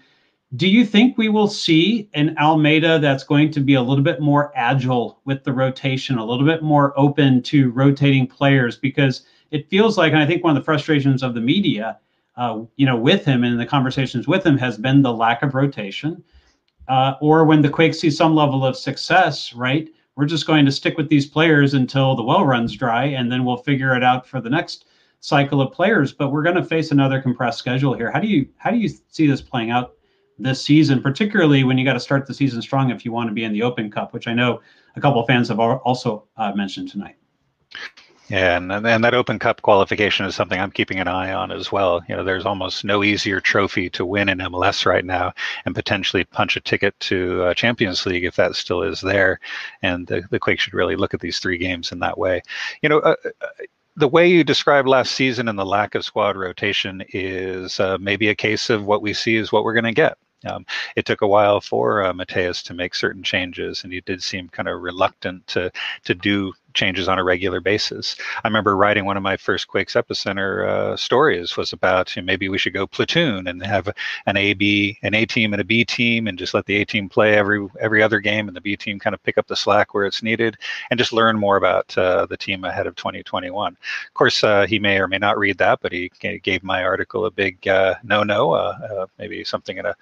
do you think we will see an Almeyda that's going to be a little bit more agile with the rotation, a little bit more open to rotating players? Because it feels like, and I think one of the frustrations of the media, uh, you know, with him and the conversations with him has been the lack of rotation. Uh, or when the Quakes see some level of success, right? we're just going to stick with these players until the well runs dry, and then we'll figure it out for the next cycle of players. But we're going to face another compressed schedule here. How do you how do you see this playing out this season, particularly when you got to start the season strong if you want to be in the Open Cup, which I know a couple fans have also uh, mentioned tonight. Yeah, and and that Open Cup qualification is something I'm keeping an eye on as well. You know, there's almost no easier trophy to win in MLS right now, and potentially punch a ticket to uh, Champions League if that still is there. And the the Quake should really look at these three games in that way. You know. Uh, uh the way you described last season and the lack of squad rotation is uh, maybe a case of what we see is what we're going to get. Um, it took a while for uh, Matheus to make certain changes, and he did seem kind of reluctant to to do changes on a regular basis. I remember writing one of my first Quakes Epicenter uh, stories was about you know, maybe we should go platoon and have an A B an A team and a B team and just let the A team play every every other game and the B team kind of pick up the slack where it's needed and just learn more about uh, the team ahead of 2021. Of course, uh, he may or may not read that, but he gave my article a big uh, no no, uh, uh, maybe something in a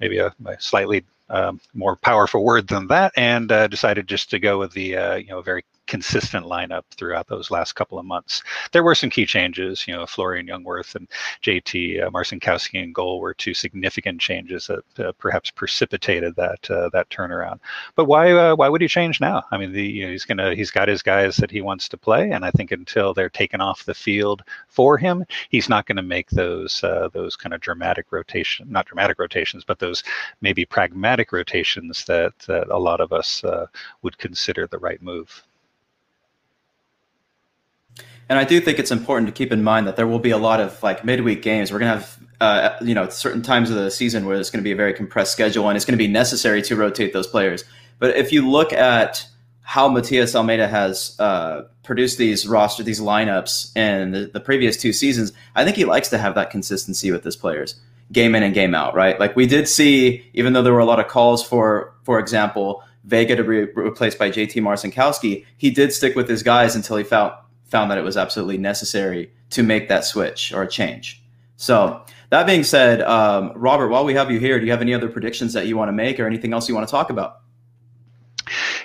maybe a, a slightly um, more powerful word than that, and uh, decided just to go with the uh, you know very consistent lineup throughout those last couple of months. There were some key changes. You know, Florian Jungwirth and JT uh, Marcinkowski in goal were two significant changes that uh, perhaps precipitated that uh, that turnaround. But why uh, why would he change now? I mean, the, you know, he's gonna he's got his guys that he wants to play, and I think until they're taken off the field for him, he's not going to make those uh, those kind of dramatic rotation, not dramatic rotations, but those maybe pragmatic rotations that that a lot of us uh, would consider the right move. And I do think it's important to keep in mind that there will be a lot of like midweek games. We're going to have, uh, you know, certain times of the season where it's going to be a very compressed schedule and it's going to be necessary to rotate those players. But if you look at how Matias Almeyda has uh, produced these roster, these lineups in the, the, previous two seasons, I think he likes to have that consistency with his players, game in and game out, right? Like we did see, even though there were a lot of calls for, for example, Vega to be replaced by JT Marcinkowski, he did stick with his guys until he found found that it was absolutely necessary to make that switch or a change. So that being said, um, Robert, while we have you here, do you have any other predictions that you want to make or anything else you want to talk about?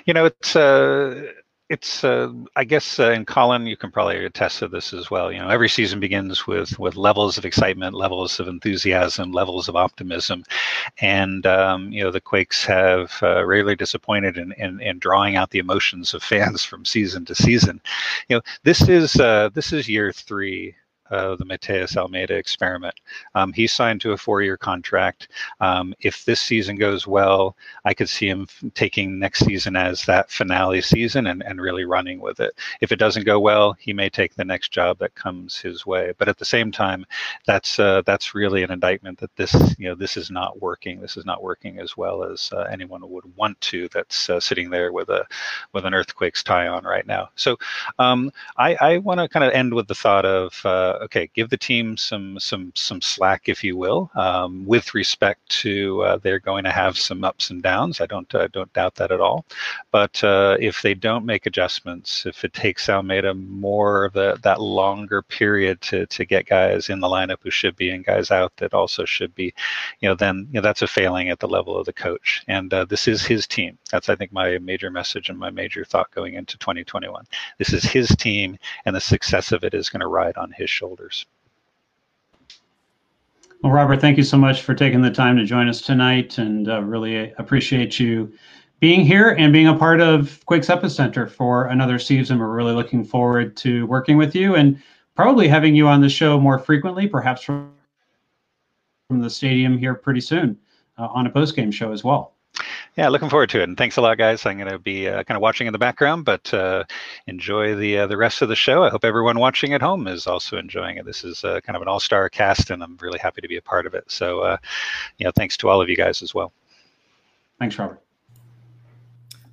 You know, it's uh, it's uh, I guess uh, and Colin, you can probably attest to this as well. You know, every season begins with with levels of excitement, levels of enthusiasm, levels of optimism, and um, you know the Quakes have uh, rarely disappointed in, in, in drawing out the emotions of fans from season to season. You know, this is uh, this is year three the Matheus Almeyda experiment. Um, he's signed to a four-year contract. Um, if this season goes well, I could see him taking next season as that finale season and, and really running with it. If it doesn't go well, he may take the next job that comes his way. But at the same time, that's uh, that's really an indictment that this you know this is not working. This is not working as well as uh, anyone would want to. That's uh, sitting there with a with an earthquake's tie on right now. So um, I, I want to kind of end with the thought of uh, okay, give the team some some some slack, if you will, um, with respect to uh, they're going to have some ups and downs. I don't don't doubt that at all. But uh, if they don't make adjustments, if it takes Almeyda more of a, that longer period to to get guys in the lineup who should be and guys out that also should be, you know, then you know that's a failing at the level of the coach. And uh, this is his team. That's I think my major message and my major thought going into 2021. This is his team, and the success of it is going to ride on his shoulders shoulders. Well, Robert, thank you so much for taking the time to join us tonight, and uh, really appreciate you being here and being a part of Quakes Epicenter for another season. We're really looking forward to working with you and probably having you on the show more frequently, perhaps from, the stadium here pretty soon uh, on a post game show as well. Yeah, looking forward to it. And thanks a lot, guys. I'm going to be uh, kind of watching in the background, but uh, enjoy the uh, the rest of the show. I hope everyone watching at home is also enjoying it. This is uh, kind of an all star cast, and I'm really happy to be a part of it. So, uh, you know, thanks to all of you guys as well. Thanks, Robert.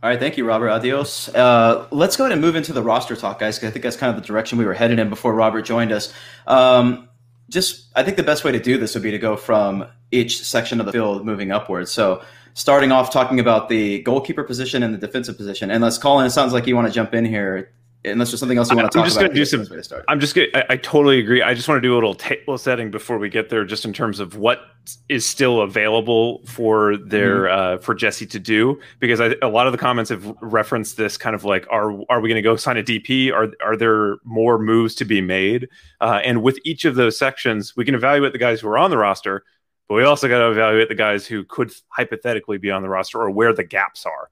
All right, thank you, Robert. Adios. Uh, let's go ahead and move into the roster talk, guys. Because I think that's kind of the direction we were headed in before Robert joined us. Um, just, I think the best way to do this would be to go from each section of the field moving upwards. So, starting off talking about the goalkeeper position and the defensive position. And let's Colin. It sounds like you want to jump in here unless there's something else you want to talk I'm just about. Gonna do some, to I'm just going to, I totally agree. I just want to do a little table setting before we get there, just in terms of what is still available for their, mm-hmm. uh, for Jesse to do, because I, a lot of the comments have referenced this kind of like, are, are we going to go sign a DP? Are, are there more moves to be made? Uh, and with each of those sections, we can evaluate the guys who are on the roster, but we also got to evaluate the guys who could hypothetically be on the roster or where the gaps are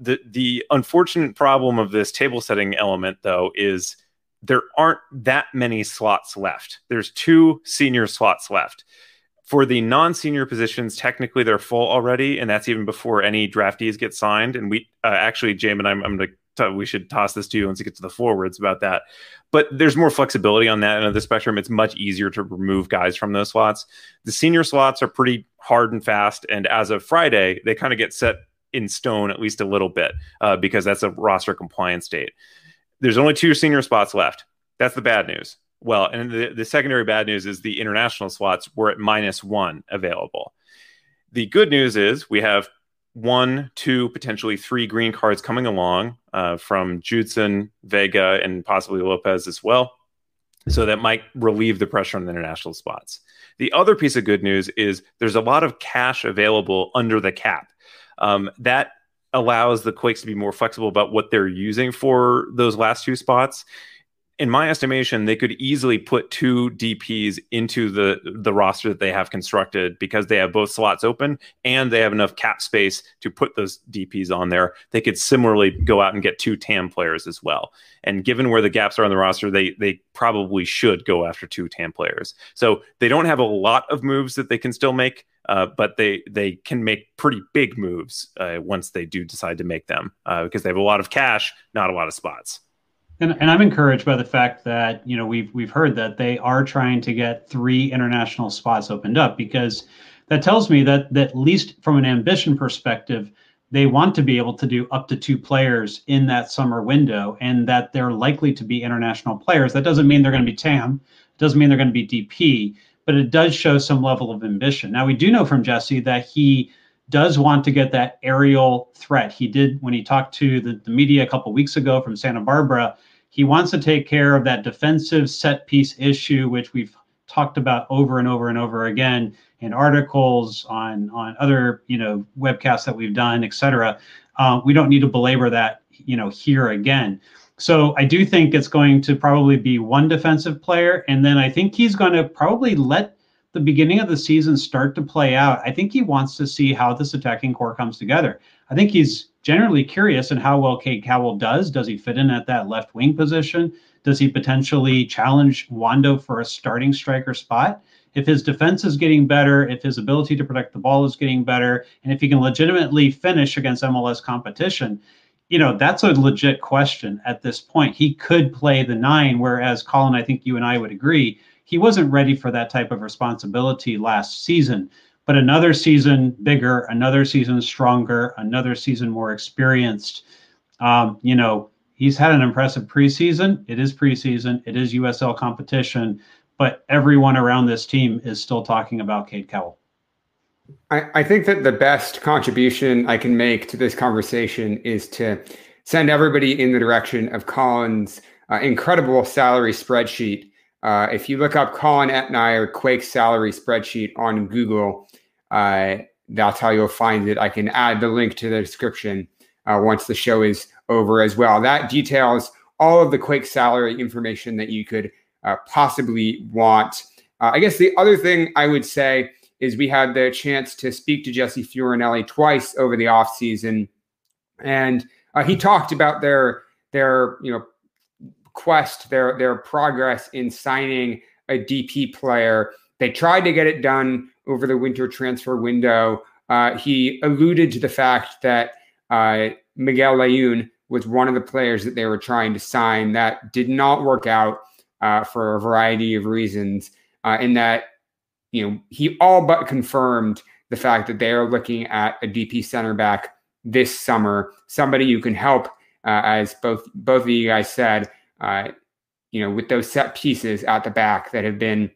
the the unfortunate problem of this table setting element though is there aren't that many slots left. There's two senior slots left. For the non-senior positions, technically they're full already, and that's even before any draftees get signed. And we uh, actually, Jamon, I'm, I'm going to we should toss this to you once you get to the forwards about that. But there's more flexibility on that end of the spectrum. It's much easier to remove guys from those slots. The senior slots are pretty hard and fast, and as of Friday, they kind of get set in stone at least a little bit uh, because that's a roster compliance date. There's only two senior spots left. That's the bad news. Well, and the, the secondary bad news is the international slots were at minus one available. The good news is we have one, two, potentially three green cards coming along uh, from Judson, Vega, and possibly Lopez as well. So that might relieve the pressure on the international spots. The other piece of good news is there's a lot of cash available under the cap. Um, that allows the Quakes to be more flexible about what they're using for those last two spots. In my estimation, they could easily put two DPs into the the roster that they have constructed because they have both slots open and they have enough cap space to put those DPs on there. They could similarly go out and get two TAM players as well. And given where the gaps are on the roster, they they probably should go after two TAM players. So they don't have a lot of moves that they can still make uh, but they they can make pretty big moves uh, once they do decide to make them uh, because they have a lot of cash, not a lot of spots. And, and I'm encouraged by the fact that you know we've we've heard that they are trying to get three international spots opened up because that tells me that that at least from an ambition perspective, they want to be able to do up to two players in that summer window, and that they're likely to be international players. That doesn't mean they're going to be TAM. It doesn't mean they're going to be DP but it does show some level of ambition. Now, we do know from Jesse that he does want to get that aerial threat. He did when he talked to the, the media a couple weeks ago from Santa Barbara. He wants to take care of that defensive set piece issue, which we've talked about over and over and over again in articles on on other you know webcasts that we've done, et cetera. Uh, we don't need to belabor that you know here again. So I do think it's going to probably be one defensive player, and then I think he's going to probably let the beginning of the season start to play out. I think he wants to see how this attacking core comes together. I think he's generally curious in how well Cade Cowell does. Does he fit in at that left wing position? Does he potentially challenge Wondo for a starting striker spot? If his defense is getting better, if his ability to protect the ball is getting better, and if he can legitimately finish against MLS competition, you know, that's a legit question at this point. He could play the nine, whereas Colin, I think you and I would agree, he wasn't ready for that type of responsibility last season. But another season bigger, another season stronger, another season more experienced. Um, you know, he's had an impressive preseason. It is preseason, it is USL competition, but everyone around this team is still talking about Cade Cowell. I, I think that the best contribution I can make to this conversation is to send everybody in the direction of Colin's uh, incredible salary spreadsheet. Uh, if you look up Colin Etnire Quake salary spreadsheet on Google, uh, that's how you'll find it. I can add the link to the description uh, once the show is over as well. That details all of the Quake salary information that you could uh, possibly want uh, I guess the other thing I would say is we had the chance to speak to Jesse Fioranelli twice over the offseason. And uh, he talked about their their you know quest, their their progress in signing a DP player. They tried to get it done over the winter transfer window. Uh, he alluded to the fact that uh, Miguel Layun was one of the players that they were trying to sign. That did not work out uh, for a variety of reasons, uh, and that you know he all but confirmed the fact that they are looking at a DP center back this summer, somebody who can help, uh, as both both of you guys said, uh, you know, with those set pieces at the back that have been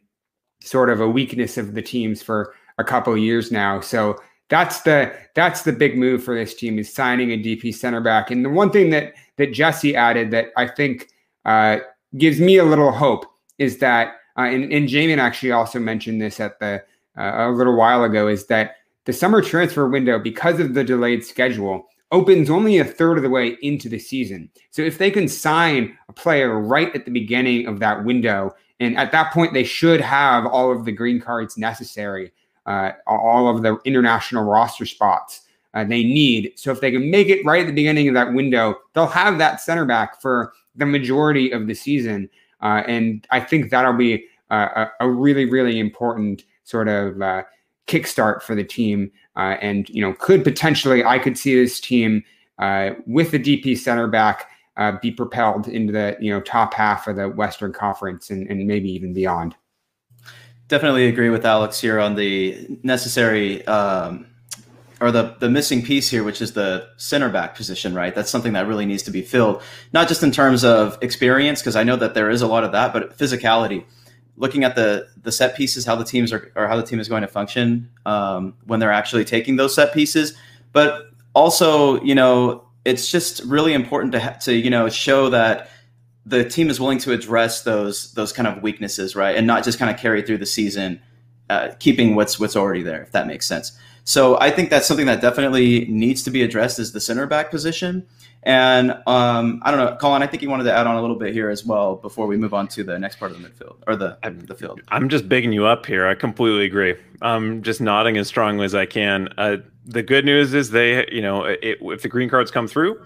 sort of a weakness of the teams for a couple years now. So that's the that's the big move for this team is signing a DP center back. And the one thing that that Jesse added that I think uh, gives me a little hope is that, uh, and, and Jamon actually also mentioned this at the uh, a little while ago, is that the summer transfer window, because of the delayed schedule, opens only a third of the way into the season. So if they can sign a player right at the beginning of that window, and at that point they should have all of the green cards necessary, uh, all of the international roster spots uh, they need. So if they can make it right at the beginning of that window, they'll have that center back for the majority of the season. Uh, and I think that'll be a, a really, really important sort of uh, kickstart for the team. Uh, and, you know, could potentially, I could see this team uh, with the DP center back uh, be propelled into the, you know, top half of the Western Conference and, and maybe even beyond. Definitely agree with Alex here on the necessary um, or the the missing piece here, which is the center back position, right? That's something that really needs to be filled, not just in terms of experience, because I know that there is a lot of that, but physicality looking at the the set pieces, how the teams are or how the team is going to function um, when they're actually taking those set pieces. But also, you know, it's just really important to ha- to you know show that the team is willing to address those those kind of weaknesses, right, and not just kind of carry through the season, uh, keeping what's what's already there, if that makes sense. So I think that's something that definitely needs to be addressed is the center back position. And um, I don't know, Colin. I think you wanted to add on a little bit here as well before we move on to the next part of the midfield or the the field. I'm just bigging you up here. I completely agree. I'm just nodding as strongly as I can. Uh, the good news is they, you know, it, if the green cards come through,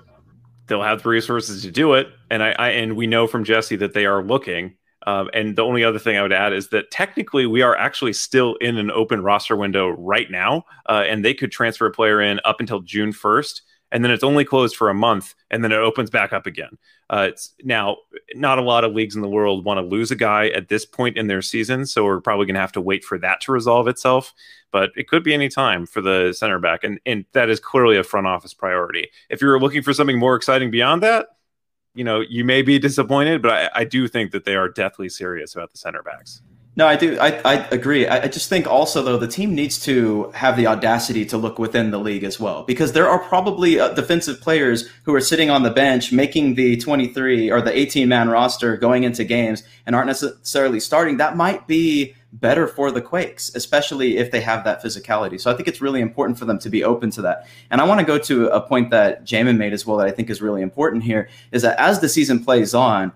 they'll have the resources to do it. And I, I and we know from Jesse that they are looking. Um, and the only other thing I would add is that technically we are actually still in an open roster window right now, uh, and they could transfer a player in up until June 1st and then it's only closed for a month and then it opens back up again. Uh, it's now not a lot of leagues in the world want to lose a guy at this point in their season, so we're probably going to have to wait for that to resolve itself. But it could be any time for the center back, and and that is clearly a front office priority. If you're looking for something more exciting beyond that, you know you may be disappointed, but I, I do think that they are deathly serious about the center backs. No, I do. I, I agree. I, I just think also though the team needs to have the audacity to look within the league as well, because there are probably uh, defensive players who are sitting on the bench making the 23 or the 18 man roster going into games and aren't necessarily starting. That might be better for the Quakes, especially if they have that physicality. So I think it's really important for them to be open to that. And I want to go to a point that Jamin made as well that I think is really important here is that as the season plays on,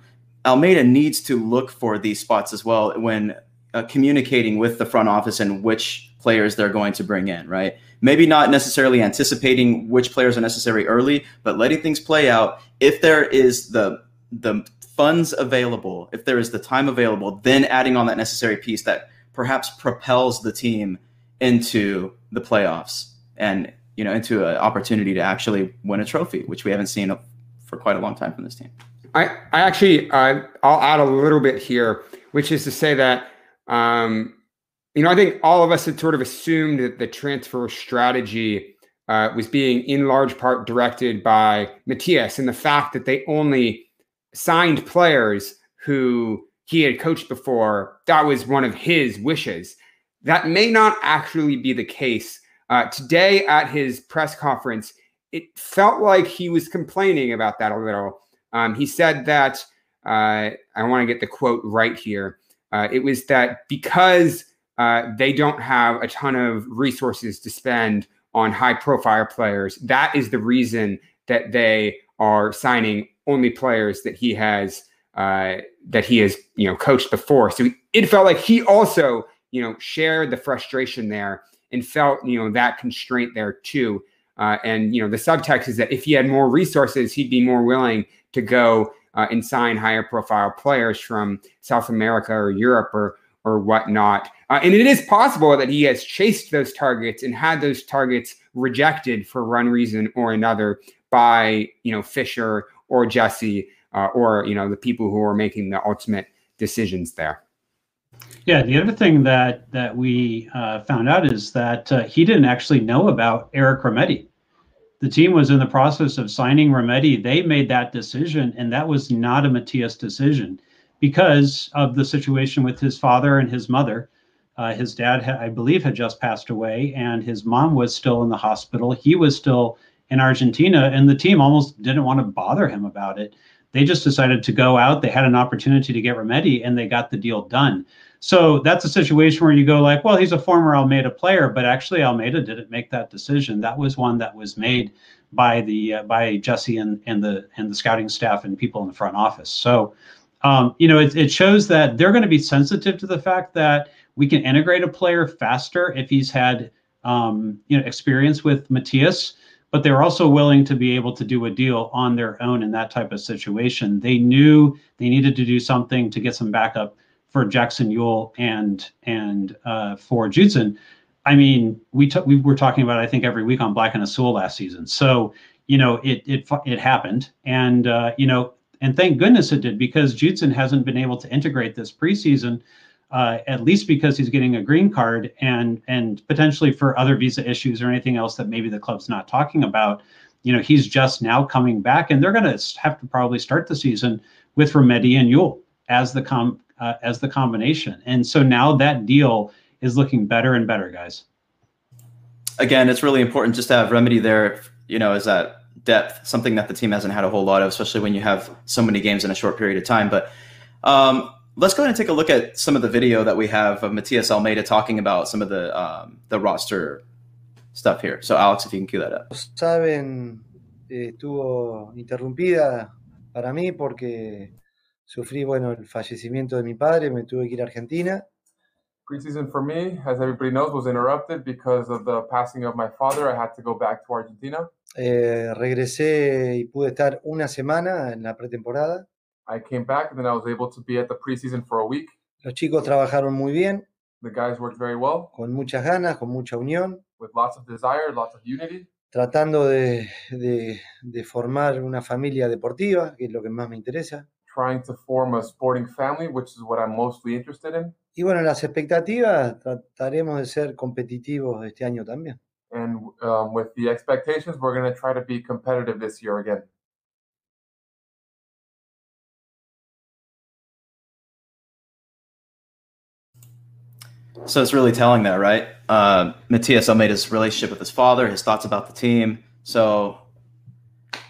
Almeyda needs to look for these spots as well when uh, communicating with the front office and which players they're going to bring in, right? Maybe not necessarily anticipating which players are necessary early, but letting things play out. If there is the the funds available, if there is the time available, then adding on that necessary piece that perhaps propels the team into the playoffs and you know into an opportunity to actually win a trophy, which we haven't seen for quite a long time from this team. I I actually uh, I'll add a little bit here, which is to say that um, you know, I think all of us had sort of assumed that the transfer strategy uh, was being in large part directed by Matias and the fact that they only signed players who he had coached before. That was one of his wishes. That may not actually be the case. Uh, today at his press conference, it felt like he was complaining about that a little. Um, he said that, uh, I want to get the quote right here. Uh, it was that because uh, they don't have a ton of resources to spend on high profile players, that is the reason that they are signing only players that he has uh, that he has you know coached before. So it felt like he also you know shared the frustration there and felt you know that constraint there too. Uh, and you know the subtext is that if he had more resources, he'd be more willing to go uh, and sign higher profile players from South America or Europe or or whatnot. Uh, and it is possible that he has chased those targets and had those targets rejected for one reason or another by you know Fisher or Jesse uh, or you know the people who are making the ultimate decisions there. Yeah, the other thing that that we uh, found out is that uh, he didn't actually know about Eric Remedi. The team was in the process of signing Remedi. They made that decision, and that was not a Matias decision because of the situation with his father and his mother. Uh, his dad, I believe, had just passed away, and his mom was still in the hospital. He was still in Argentina, and the team almost didn't want to bother him about it. They just decided to go out. They had an opportunity to get Remedi, and they got the deal done. So that's a situation where you go like, well, he's a former Almeyda player, but actually Almeyda didn't make that decision. That was one that was made by the uh, by Jesse and and the and the scouting staff and people in the front office. So, um, you know, it, it shows that they're going to be sensitive to the fact that we can integrate a player faster if he's had um, you know experience with Matias but they're also willing to be able to do a deal on their own in that type of situation. They knew they needed to do something to get some backup for Jackson Yueill and and uh, for Judson. I mean, we t- we were talking about I think every week on Black and Azul last season. So you know it it it happened, and uh, you know, and thank goodness it did because Judson hasn't been able to integrate this preseason uh, at least because he's getting a green card and and potentially for other visa issues or anything else that maybe the club's not talking about. You know, he's just now coming back, and they're going to have to probably start the season with Remedi and Yueill as the com uh, as the combination. And so now that deal is looking better and better, guys. Again, it's really important just to have Remedi there. You know, is that depth something that the team hasn't had a whole lot of, especially when you have so many games in a short period of time. But um, let's go ahead and take a look at some of the video that we have of Matias Almeyda talking about some of the um, the roster stuff here. So, Alex, if you can cue that up. Saben, eh, estuvo interrumpida para mí porque sufrí, bueno, el fallecimiento de mi padre, me tuve que ir a Argentina. Preseason for me, as everybody knows, was interrupted because of the passing of my father. I had to go back to Argentina. Eh, regresé y pude estar una semana en la pretemporada. I came back and then I was able to be at the preseason for a week. Los chicos trabajaron muy bien, The guys worked very well con muchas ganas, con mucha unión, with lots of desire, lots of unity, tratando de, de- de formar una familia deportiva, que es lo que más me interesa. Trying to form a sporting family, which is what I'm mostly interested in. Y bueno, las expectativas, trataremos de ser competitivos este año también. And um, with the expectations, we're going to try to be competitive this year again. So it's really telling that, right? Uh, Matias Almeyda's relationship with his father, his thoughts about the team. So,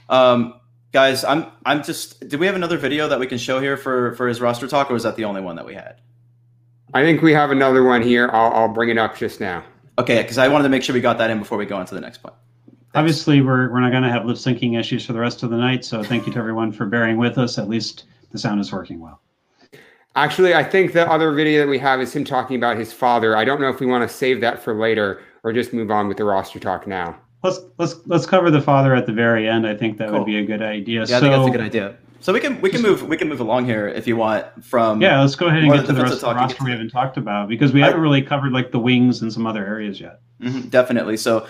um, guys, I'm I'm just. Do we have another video that we can show here for for his roster talk, or was that the only one that we had? I think we have another one here. I'll, I'll bring it up just now. Okay, because I wanted to make sure we got that in before we go on to the next point. Obviously, we're we're not going to have lip syncing issues for the rest of the night. So thank you to everyone for bearing with us. At least the sound is working well. Actually, I think the other video that we have is him talking about his father. I don't know if we want to save that for later or just move on with the roster talk now. Let's let's let's cover the father at the very end. I think that Cool. would be a good idea. Yeah, so I think that's a good idea. So we can we can move we can move along here if you want from yeah, let's go ahead and get to the rest of the talk and get roster to we haven't talked about because we I- haven't really covered like the wings and some other areas yet. Mhm, definitely. So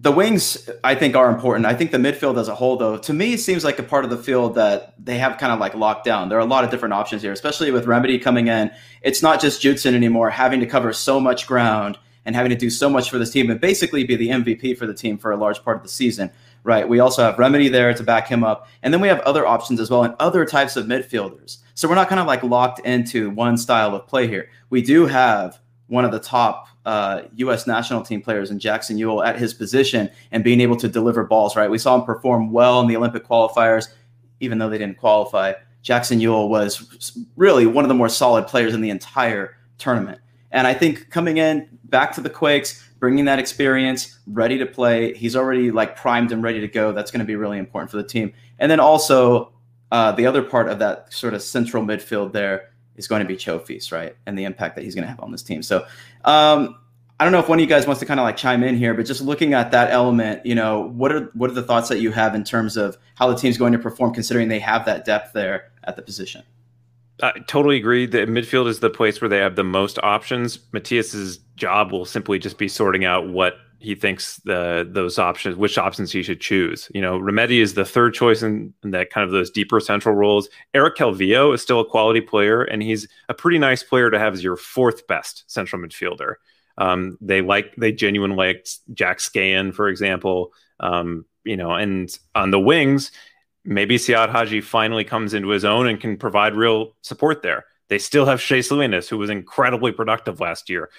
the wings, I think, are important. I think the midfield as a whole, though, to me, seems like a part of the field that they have kind of like locked down. There are a lot of different options here, especially with Remedi coming in. It's not just Judson anymore, having to cover so much ground and having to do so much for this team and basically be the MVP for the team for a large part of the season. Right. We also have Remedi there to back him up. And then we have other options as well and other types of midfielders. So we're not kind of like locked into one style of play here. We do have one of the top uh, U.S. national team players in Jackson Yueill at his position and being able to deliver balls. Right, we saw him perform well in the Olympic qualifiers, even though they didn't qualify. Jackson Yueill was really one of the more solid players in the entire tournament. And I think coming in back to the Quakes, bringing that experience, ready to play, he's already like primed and ready to go. That's going to be really important for the team. And then also uh, the other part of that sort of central midfield there is going to be Chofis, right? And the impact that he's going to have on this team. So um, I don't know if one of you guys wants to kind of like chime in here, but just looking at that element, you know, what are what are the thoughts that you have in terms of how the team's going to perform, considering they have that depth there at the position? I totally agree. that midfield is the place where they have the most options. Matias's job will simply just be sorting out what he thinks the those options, which options he should choose. You know, Remedi is the third choice in, in, that kind of those deeper central roles. Eric Calvillo is still a quality player, and he's a pretty nice player to have as your fourth best central midfielder. Um, they like they genuinely like Jack Skahan, for example. Um, you know, and on the wings, maybe Siad Haji finally comes into his own and can provide real support there. They still have Shea Salinas, who was incredibly productive last year.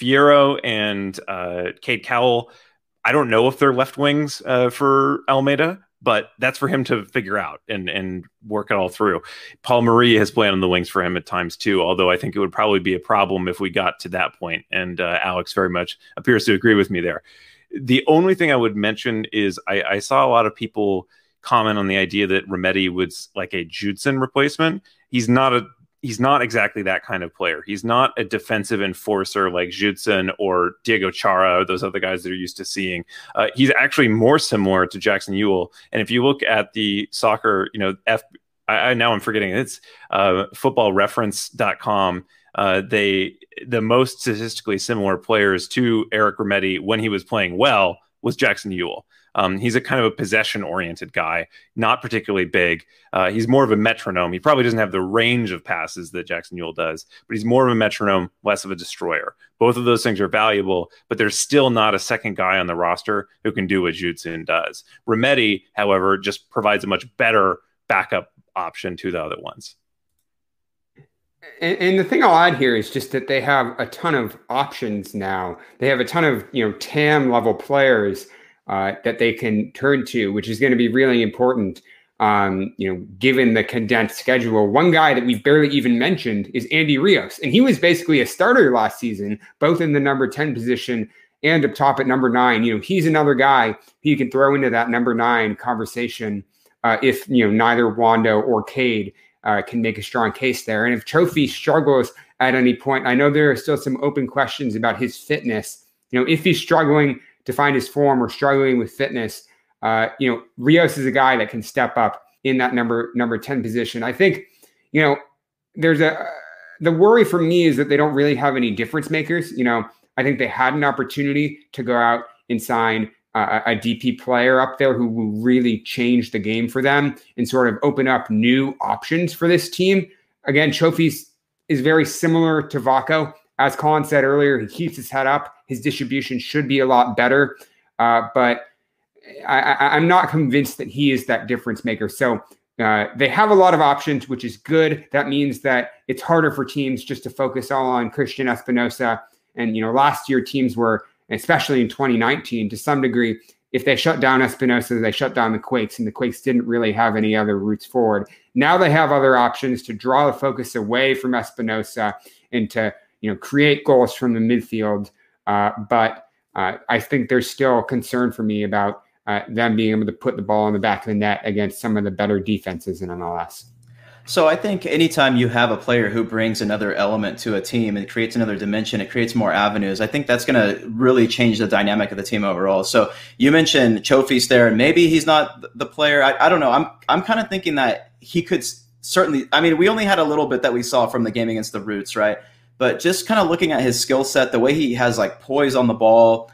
Fierro and uh, Cade Cowell. I don't know if they're left wings uh, for Almeyda, but that's for him to figure out and and work it all through. Paul Marie has played on the wings for him at times too, although I think it would probably be a problem if we got to that point. And uh, Alex very much appears to agree with me there. The only thing I would mention is I, I saw a lot of people comment on the idea that Remedi was like a Judson replacement. He's not a he's not exactly that kind of player. He's not a defensive enforcer like Judson or Diego Chara or those other guys that are used to seeing. Uh, he's actually more similar to Jackson Yueill. And if you look at the soccer, you know, F, I, I now I'm forgetting it's uh, footballreference.com. Uh, they the most statistically similar players to Eric Remedi when he was playing well was Jackson Yueill. Um, he's a kind of a possession oriented guy, not particularly big. Uh, he's more of a metronome. He probably doesn't have the range of passes that Jackson Yueill does, but he's more of a metronome, less of a destroyer. Both of those things are valuable, but there's still not a second guy on the roster who can do what Judson does. Remedi, however, just provides a much better backup option to the other ones. And, and, the thing I'll add here is just that they have a ton of options now. They have a ton of you know TAM level players uh, that they can turn to, which is going to be really important. Um, you know, given the condensed schedule, one guy that we've barely even mentioned is Andy Rios, and he was basically a starter last season, both in the number ten position and up top at number nine. You know, he's another guy who you can throw into that number nine conversation uh, if you know neither Wondo or Cade uh, can make a strong case there. And if Chofis struggles at any point, I know there are still some open questions about his fitness. You know, if he's struggling to find his form or struggling with fitness, uh, you know, Rios is a guy that can step up in that number number 10 position. I think, you know, there's a the worry for me is that they don't really have any difference makers. You know, I think they had an opportunity to go out and sign uh, a DP player up there who will really change the game for them and sort of open up new options for this team. Again, Chofis is very similar to Vako. As Colin said earlier, he keeps his head up. His distribution should be a lot better, uh, but I, am not convinced that he is that difference maker. So uh, they have a lot of options, which is good. That means that it's harder for teams just to focus all on Cristian Espinoza. And you know, last year teams were, especially in 2019, to some degree, if they shut down Espinoza, they shut down the Quakes, and the Quakes didn't really have any other routes forward. Now they have other options to draw the focus away from Espinoza and to you know, create goals from the midfield. Uh, but uh, I think there's still concern for me about uh, them being able to put the ball in the back of the net against some of the better defenses in MLS. So I think anytime you have a player who brings another element to a team and creates another dimension, it creates more avenues. I think that's going to really change the dynamic of the team overall. So you mentioned Chofis there, and maybe he's not the player. I, I don't know. I'm I'm kind of thinking that he could certainly. I mean, we only had a little bit that we saw from the game against the Roots, right? But just kind of looking at his skill set, the way he has like poise on the ball,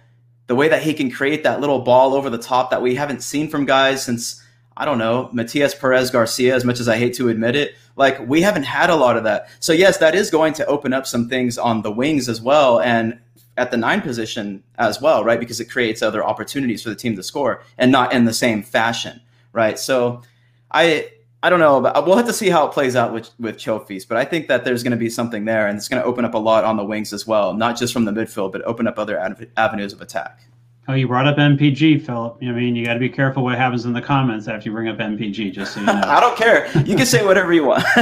the way that he can create that little ball over the top that we haven't seen from guys since I don't know, Matias Perez Garcia, as much as I hate to admit it. Like, we haven't had a lot of that. So, yes, that is going to open up some things on the wings as well and at the nine position as well, right? Because it creates other opportunities for the team to score and not in the same fashion, right? So, I I don't know, but we'll have to see how it plays out with with Chofis. But I think that there's going to be something there, and it's going to open up a lot on the wings as well, not just from the midfield, but open up other av- avenues of attack. Oh, you brought up MPG, Philip. I mean, you got to be careful what happens in the comments after you bring up MPG. Just so you know. I don't care. You can say whatever you want.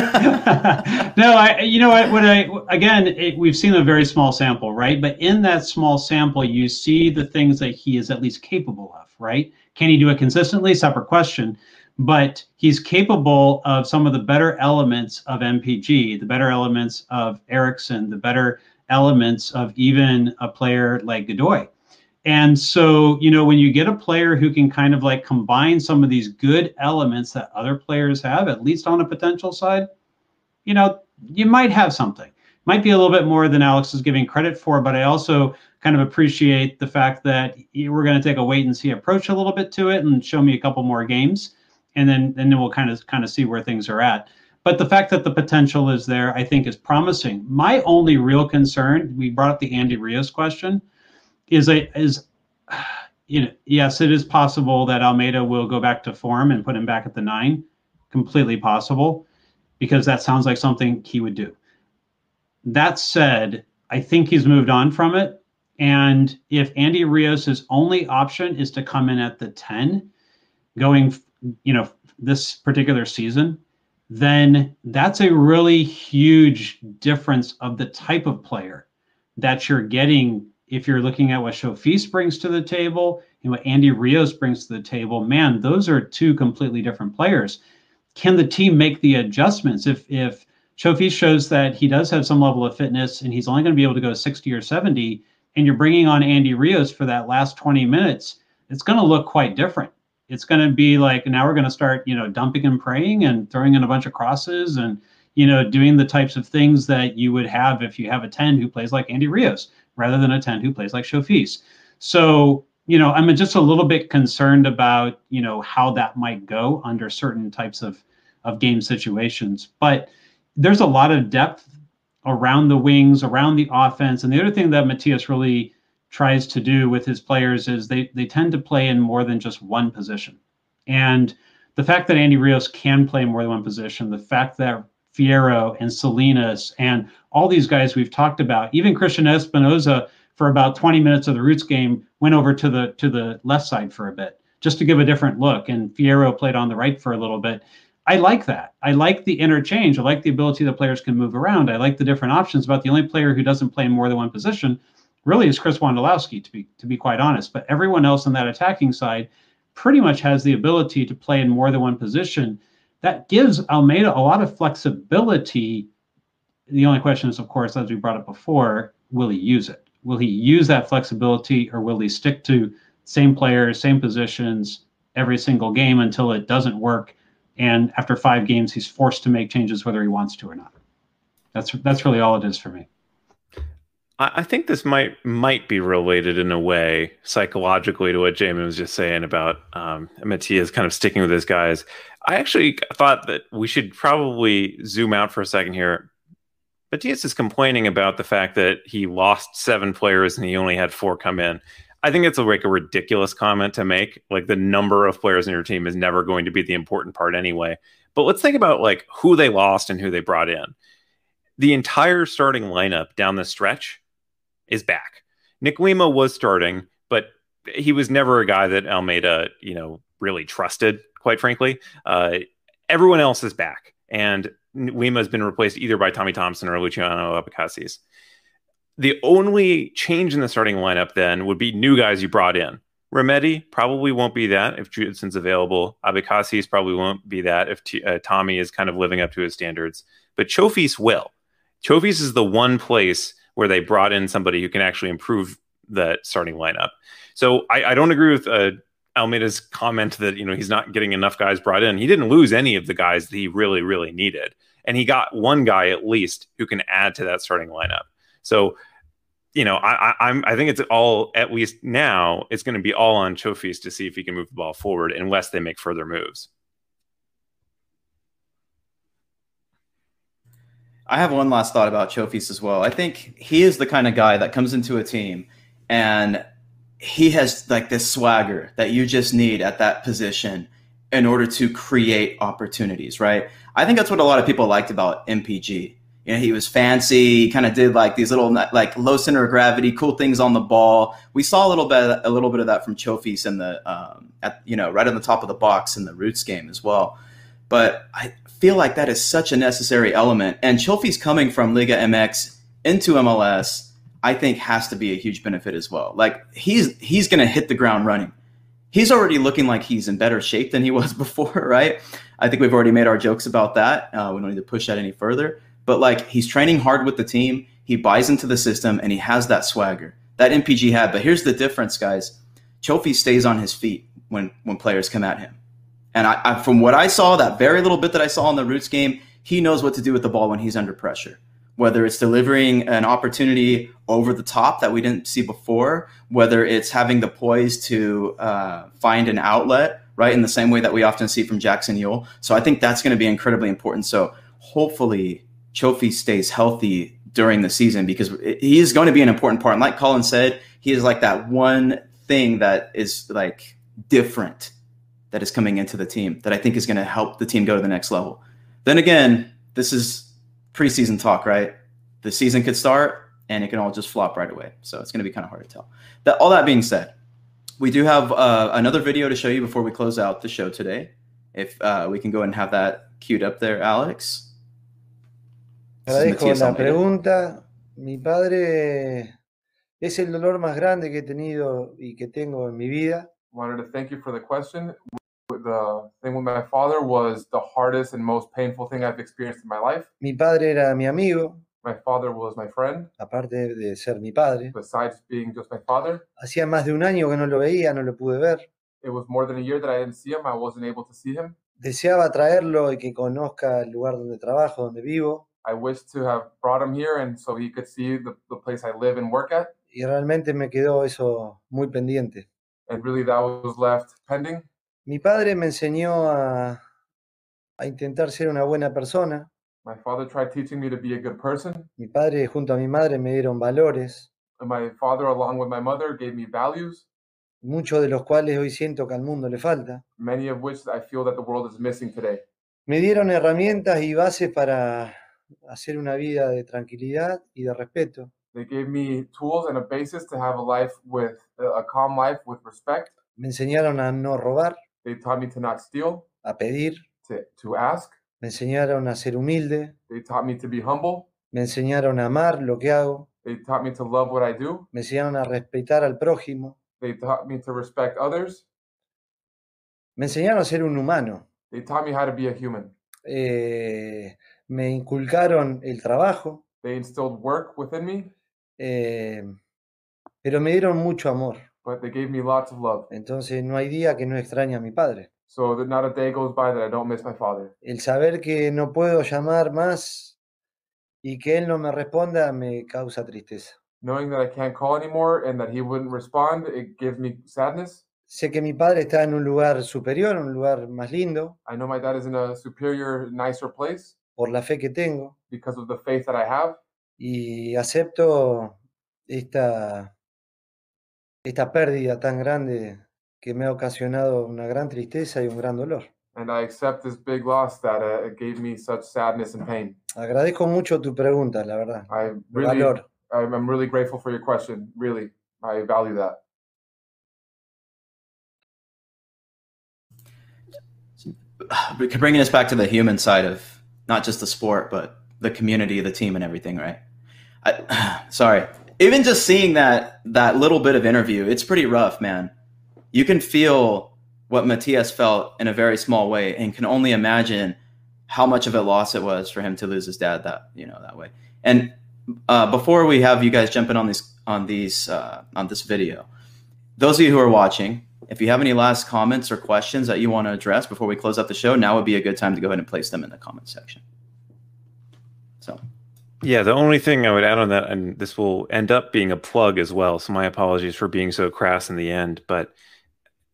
no, I. You know what? When I again, it, we've seen a very small sample, right? But in that small sample, you see the things that he is at least capable of, right? Can he do it consistently? Separate question. But he's capable of some of the better elements of MPG, the better elements of Eriksson, the better elements of even a player like Godoy. And so, you know, when you get a player who can kind of like combine some of these good elements that other players have, at least on a potential side, you know, you might have something. Might be a little bit more than Alex is giving credit for, but I also kind of appreciate the fact that we're going to take a wait and see approach a little bit to it and show me a couple more games, and then and then we'll kind of kind of see where things are at. But the fact that the potential is there, I think, is promising. My only real concern, we brought up the Andy Rios question is a is you know yes it is possible that Almeyda will go back to form and put him back at the nine completely possible because that sounds like something he would do that said I think he's moved on from it and if Andy Rios's only option is to come in at the 10 going you know this particular season then that's a really huge difference of the type of player that you're getting if you're looking at what Chofis brings to the table and what Andy Rios brings to the table, man, those are two completely different players. Can the team make the adjustments if if Chofis shows that he does have some level of fitness and he's only going to be able to go 60 or 70, and you're bringing on Andy Rios for that last 20 minutes, it's going to look quite different. It's going to be like now we're going to start, you know, dumping and praying and throwing in a bunch of crosses and you know doing the types of things that you would have if you have a 10 who plays like Andy Rios rather than a 10 who plays like Chofis. So, you know, I'm just a little bit concerned about, you know, how that might go under certain types of, of game situations. But there's a lot of depth around the wings, around the offense. And the other thing that Matias really tries to do with his players is they, they tend to play in more than just one position. And the fact that Andy Rios can play more than one position, the fact that Fierro and Salinas and all these guys we've talked about. Even Cristian Espinoza for about 20 minutes of the Roots game went over to the to the left side for a bit just to give a different look. And Fierro played on the right for a little bit. I like that. I like the interchange. I like the ability that players can move around. I like the different options. About the only player who doesn't play more than one position really is Chris Wondolowski, to be to be quite honest. But everyone else on that attacking side pretty much has the ability to play in more than one position that gives Almeyda a lot of flexibility. The only question is, of course, as we brought up before, will he use it? Will he use that flexibility or will he stick to same players, same positions every single game until it doesn't work? And after five games, he's forced to make changes whether he wants to or not. That's that's really all it is for me. I think this might might be related in a way psychologically to what Jamon was just saying about um, Matias kind of sticking with his guys. I actually thought that we should probably zoom out for a second here. Matias is complaining about the fact that he lost seven players and he only had four come in. I think it's like a ridiculous comment to make. Like the number of players in your team is never going to be the important part anyway. But let's think about like who they lost and who they brought in. The entire starting lineup down the stretch is back. Nick Lima was starting, but he was never a guy that Almeyda, you know, really trusted quite frankly. Uh, everyone else is back, and Lima has been replaced either by Tommy Thompson or Luciano Abecasis. The only change in the starting lineup then would be new guys you brought in. Remedi probably won't be that if Judson's available. Abecasis probably won't be that if T- uh, Tommy is kind of living up to his standards. But Chofis will. Chofis is the one place where they brought in somebody who can actually improve the starting lineup. So I, I don't agree with uh, Almeyda's comment that you know he's not getting enough guys brought in. He didn't lose any of the guys that he really really needed, and he got one guy at least who can add to that starting lineup. So, you know, I, I am I think it's all at least now it's going to be all on Chofis to see if he can move the ball forward, unless they make further moves. I have one last thought about Chofis as well. I think he is the kind of guy that comes into a team and he has like this swagger that you just need at that position in order to create opportunities, right? I think that's what a lot of people liked about MPG. You know, he was fancy, kind of did like these little like low center of gravity, cool things on the ball. We saw a little bit a little bit of that from Chofis in the um, at you know right on the top of the box in the Roots game as well. But I feel like that is such a necessary element. And Chofis coming from Liga MX into MLS I think has to be a huge benefit as well. Like he's he's going to hit the ground running. he's already looking like he's in better shape than he was before, right? I think we've already made our jokes about that. Uh, we don't need to push that any further. But like he's training hard with the team, he buys into the system, and he has that swagger that MPG had. But here's the difference, guys. Chofi stays on his feet when when players come at him. And I, I, from what I saw, that very little bit that I saw in the Roots game, he knows what to do with the ball when he's under pressure. Whether it's delivering an opportunity over the top that we didn't see before, whether it's having the poise to uh, find an outlet, right, in the same way that we often see from Jackson Yueill. So I think that's going to be incredibly important. So hopefully, Chofi stays healthy during the season because he is going to be an important part. And like Colin said, he is like that one thing that is like different that is coming into the team that I think is going to help the team go to the next level. Then again, this is preseason talk, right? The season could start and it can all just flop right away. So it's going to be kind of hard to tell. That all that being said, we do have uh, another video to show you before we close out the show today. If uh, we can go and have that queued up there, Alex. Agradezco la pregunta. Mi padre es el dolor más grande que he tenido y que tengo en mi vida. Wanted to thank you for the question. The thing with my father was the hardest and most painful thing I've experienced in my life. Mi padre era mi amigo. My father was my friend. Aparte de ser mi padre. Besides being just my father. Hacía más de un año que no lo veía, no lo pude ver. It was more than a year that I didn't see him. I wasn't able to see him. Deseaba traerlo y que conozca el lugar donde trabajo, donde vivo. I wished to have brought him here and so he could see the, the place I live and work at. Y realmente me quedó eso muy pendiente. And really that was left pending. Mi padre me enseñó a, a intentar ser una buena persona. My father tried teaching me to be a good person. Mi padre junto a mi madre me dieron valores. And my father, along with my mother, gave me values. Muchos de los cuales hoy siento que al mundo le falta. Many of which I feel that the world is missing today. Me dieron herramientas y bases para hacer una vida de tranquilidad y de respeto. They gave me tools and a basis to have a life with a calm life with respect. Me enseñaron a no robar. They taught me to not steal. A pedir. To, to ask. Me enseñaron a ser humilde. They taught me to be humble. Me enseñaron a amar lo que hago. They taught me to love what I do. Me enseñaron a respetar al prójimo. They taught me to respect others. Me enseñaron a ser un humano. They taught me how to be a human. Eh, me inculcaron el trabajo. They instilled work within me. Eh, pero me dieron mucho amor. But they gave me lots of love. Entonces no hay día que no extrañe a mi padre. So that not a day goes by that I don't miss my father. El saber que no puedo llamar más y que él no me responda me causa tristeza. Knowing that I can't call anymore and that he wouldn't respond, it gives me sadness. Sé que mi padre está en un lugar superior, un lugar más lindo. I know my dad is in a superior, nicer place. Por la fe que tengo. Because of the faith that I have. Y acepto esta, esta pérdida tan grande que me ha ocasionado una gran tristeza y un gran dolor. And I accept this big loss that uh, gave me such sadness and pain. Agradezco mucho tu pregunta, la verdad. I really, valor. I'm really grateful for your question. Really, I value that. Bringing us back to the human side of not just the sport, but the community, the team, and everything, right? I, sorry, even just seeing that that little bit of interview, it's pretty rough, man. You can feel what Matias felt in a very small way, and can only imagine how much of a loss it was for him to lose his dad that you know that way. And uh, before we have you guys jumping on these on these uh, on this video, those of you who are watching, if you have any last comments or questions that you want to address before we close out the show, now would be a good time to go ahead and place them in the comment section. So. Yeah, the only thing I would add on that, and this will end up being a plug as well. So my apologies for being so crass in the end, but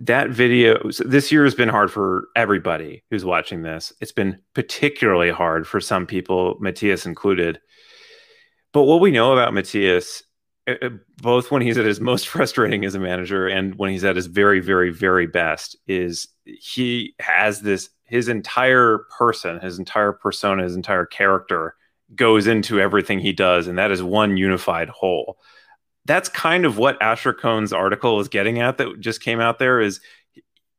that video this year has been hard for everybody who's watching this. It's been particularly hard for some people, Matias included. But what we know about Matias, eh, eh, both when he's at his most frustrating as a manager and when he's at his very, very, very best, is he has this his entire person, his entire persona, his entire character goes into everything he does, and that is one unified whole. That's kind of what Asher Cohn's article is getting at that just came out there is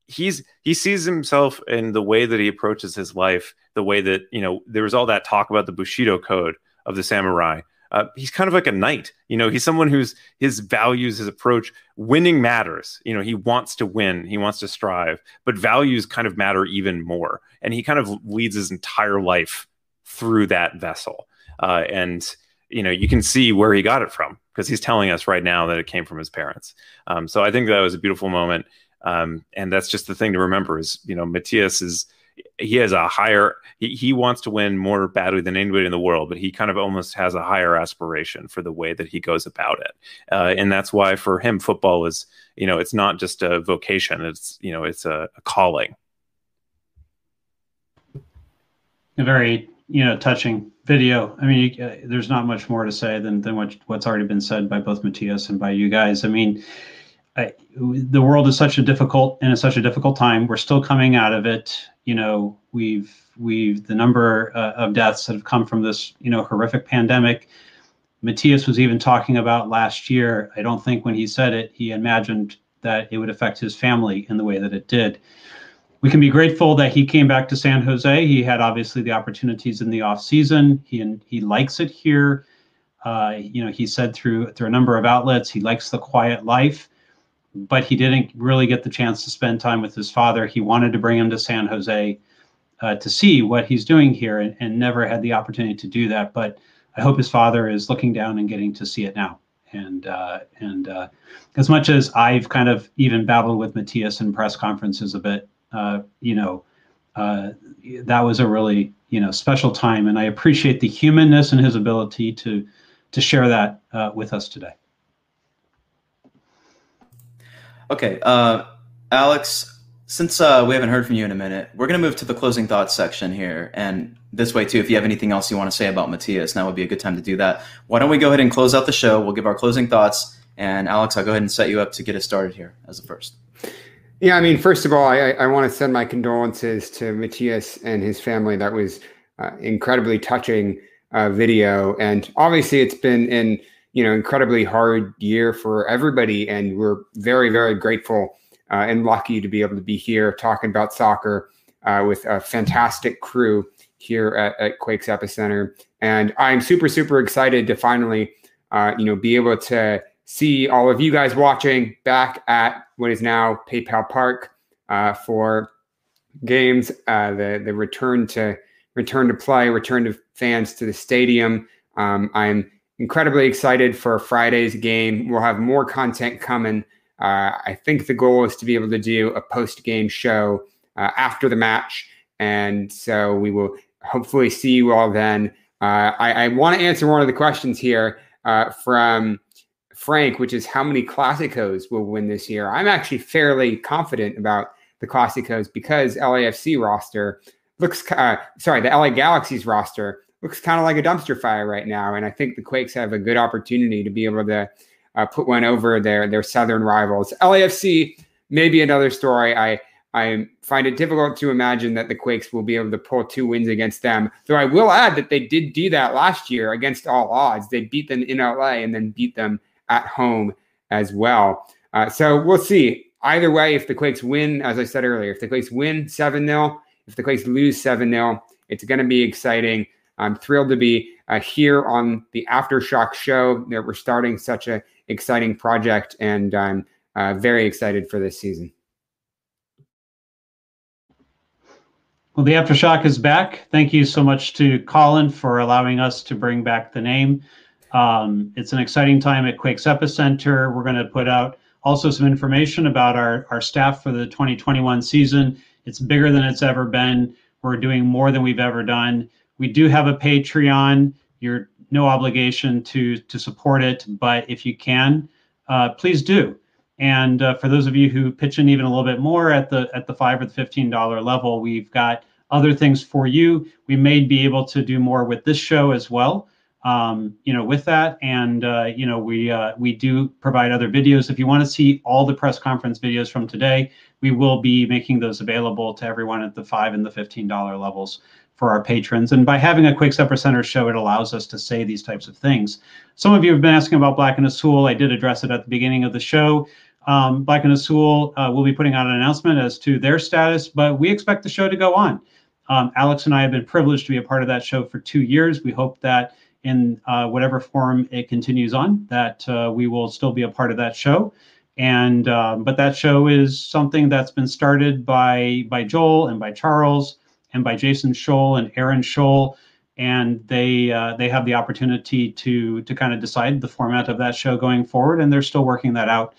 he's he sees himself in the way that he approaches his life, the way that, you know, there was all that talk about the Bushido code of the samurai uh, he's kind of like a knight. You know, he's someone who's his values, his approach, winning matters. You know, he wants to win, he wants to strive, but values kind of matter even more. And he kind of leads his entire life through that vessel. Uh, and you know, you can see where he got it from because he's telling us right now that it came from his parents. Um, so I think that was a beautiful moment. Um, and that's just the thing to remember is, you know, Matias is he has a higher he, he wants to win more badly than anybody in the world but he kind of almost has a higher aspiration for the way that he goes about it uh, and that's why for him football is you know it's not just a vocation it's you know it's a, a calling a very you know touching video i mean you, uh, there's not much more to say than, than what, what's already been said by both Matias and by you guys i mean I, the world is such a difficult and it's such a difficult time. We're still coming out of it. You know, we've we've the number uh, of deaths that have come from this you know horrific pandemic. Matias was even talking about last year. I don't think when he said it, he imagined that it would affect his family in the way that it did. We can be grateful that he came back to San Jose. He had obviously the opportunities in the off season. He he likes it here. Uh, you know, he said through through a number of outlets he likes the quiet life but he didn't really get the chance to spend time with his father. He wanted to bring him to San Jose uh, to see what he's doing here and, and, never had the opportunity to do that. But I hope his father is looking down and getting to see it now. And uh, and uh, as much as I've kind of even battled with Matias in press conferences a bit, uh, you know, uh, that was a really you know special time, and I appreciate the humanness and his ability to to share that uh, with us today. Okay, uh, Alex, since uh, we haven't heard from you in a minute, we're going to move to the closing thoughts section here. And this way, too, if you have anything else you want to say about Matias, now would be a good time to do that. Why don't we go ahead and close out the show? We'll give our closing thoughts. And Alex, I'll go ahead and set you up to get us started here as the first. Yeah, I mean, first of all, I, I want to send my condolences to Matias and his family. That was uh, incredibly touching uh, video, and obviously, it's been an you know incredibly hard year for everybody, and we're very very grateful uh, and lucky to be able to be here talking about soccer uh, with a fantastic crew here at, at, Quakes Epicenter, and I'm super super excited to finally uh, you know be able to see all of you guys watching back at what is now PayPal Park uh, for games, uh, the the return to return to play, return to fans to the stadium. Um, I'm incredibly excited for Friday's game. We'll have more content coming. Uh, I think the goal is to be able to do a post game show uh, after the match. And so we will hopefully see you all then. Uh, I, I want to answer one of the questions here uh, from Frank, which is how many Clasicos will win this year. I'm actually fairly confident about the Clasicos because LAFC roster looks, uh, sorry, the LA Galaxy's roster looks kind of like a dumpster fire right now. And I think the Quakes have a good opportunity to be able to uh, put one over their their southern rivals. LAFC may be another story. I I find it difficult to imagine that the Quakes will be able to pull two wins against them. Though I will add that they did do that last year against all odds. They beat them in LA and then beat them at home as well. Uh, so we'll see. Either way, if the Quakes win, as I said earlier, if the Quakes win 7 0, if the Quakes lose 7 0, it's going to be exciting. I'm thrilled to be uh, here on the Aftershock show that we're starting such an exciting project, and I'm uh, very excited for this season. Well, the Aftershock is back. Thank you so much to Colin for allowing us to bring back the name. Um, it's an exciting time at Quakes Epicenter. We're going to put out also some information about our, our staff for the 2021 season. It's bigger than it's ever been. We're doing more than we've ever done. We do have a Patreon. You're no obligation to to support it, but if you can, uh, please do. And uh, for those of you who pitch in even a little bit more at the at the five or the fifteen dollar level, we've got other things for you. We may be able to do more with this show as well. Um, you know, with that, and uh, you know, we uh, we do provide other videos. If you want to see all the press conference videos from today, we will be making those available to everyone at the five and the fifteen dollar levels for our patrons. And by having a Quakes Center show, it allows us to say these types of things. Some of you have been asking about Black and Azul. I did address it at the beginning of the show. Um, Black and Azul uh, will be putting out an announcement as to their status, but we expect the show to go on. Um, Alex and I have been privileged to be a part of that show for two years. We hope that in uh, whatever form it continues on, that uh, we will still be a part of that show. And um, but that show is something that's been started by by Joel and by Charles and by Jason Scholl and Aaron Scholl, and they uh, they have the opportunity to to kind of decide the format of that show going forward, and they're still working that out.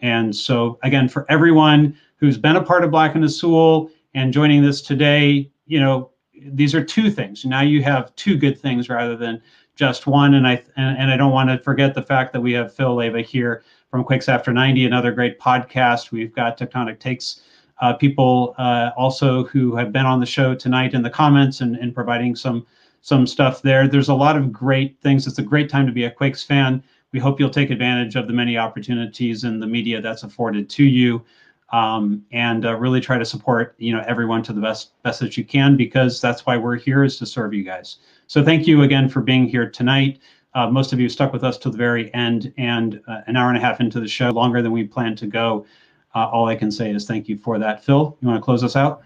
And so again, for everyone who's been a part of Black and Azul and joining this today, you know, these are two things. Now you have two good things rather than just one. And I and, and I don't want to forget the fact that we have Phil Leyva here from Quakes After 90, another great podcast. We've got Tectonic Takes uh, people uh, also who have been on the show tonight in the comments and, and providing some some stuff there. There's a lot of great things. It's a great time to be a Quakes fan. We hope you'll take advantage of the many opportunities and the media that's afforded to you um, and uh, really try to support you know everyone to the best best that you can because that's why we're here is to serve you guys. So thank you again for being here tonight. Uh, most of you stuck with us to the very end and uh, an hour and a half into the show, longer than we planned to go. Uh, all I can say is thank you for that. Phil, you want to close us out?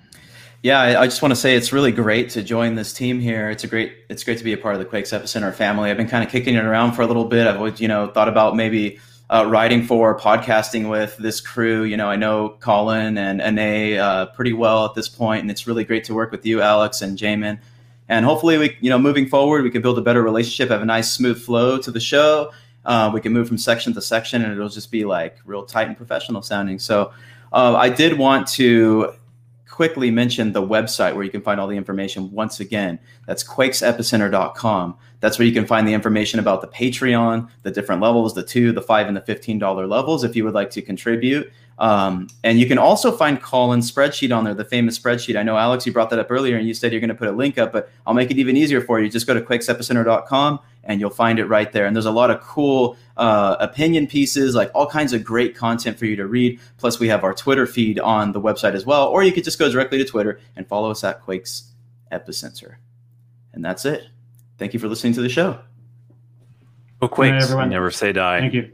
Yeah, I, just want to say it's really great to join this team here. It's a great, it's great to be a part of the Quakes Epicenter family. I've been kind of kicking it around for a little bit. I've always, you know, thought about maybe uh, writing for, podcasting with this crew. You know, I know Colin and Ane uh, pretty well at this point, and it's really great to work with you, Alex and Jamon. And hopefully, we, you know, moving forward, we can build a better relationship, have a nice, smooth flow to the show. Uh, we can move from section to section, and it'll just be like real tight and professional sounding. So, uh, I did want to quickly mention the website where you can find all the information once again. That's quakesepicenter.com. That's where you can find the information about the Patreon, the different levels, the two, the five, and the $15 levels if you would like to contribute. Um, and you can also find Colin's spreadsheet on there, the famous spreadsheet. I know, Alex, you brought that up earlier and you said you're going to put a link up, but I'll make it even easier for you. Just go to quakesepicenter.com and you'll find it right there. And there's a lot of cool uh, opinion pieces, like all kinds of great content for you to read. Plus, we have our Twitter feed on the website as well. Or you could just go directly to Twitter and follow us at Quakes Epicenter. And that's it. Thank you for listening to the show. Go Quakes. Never say die. Thank you.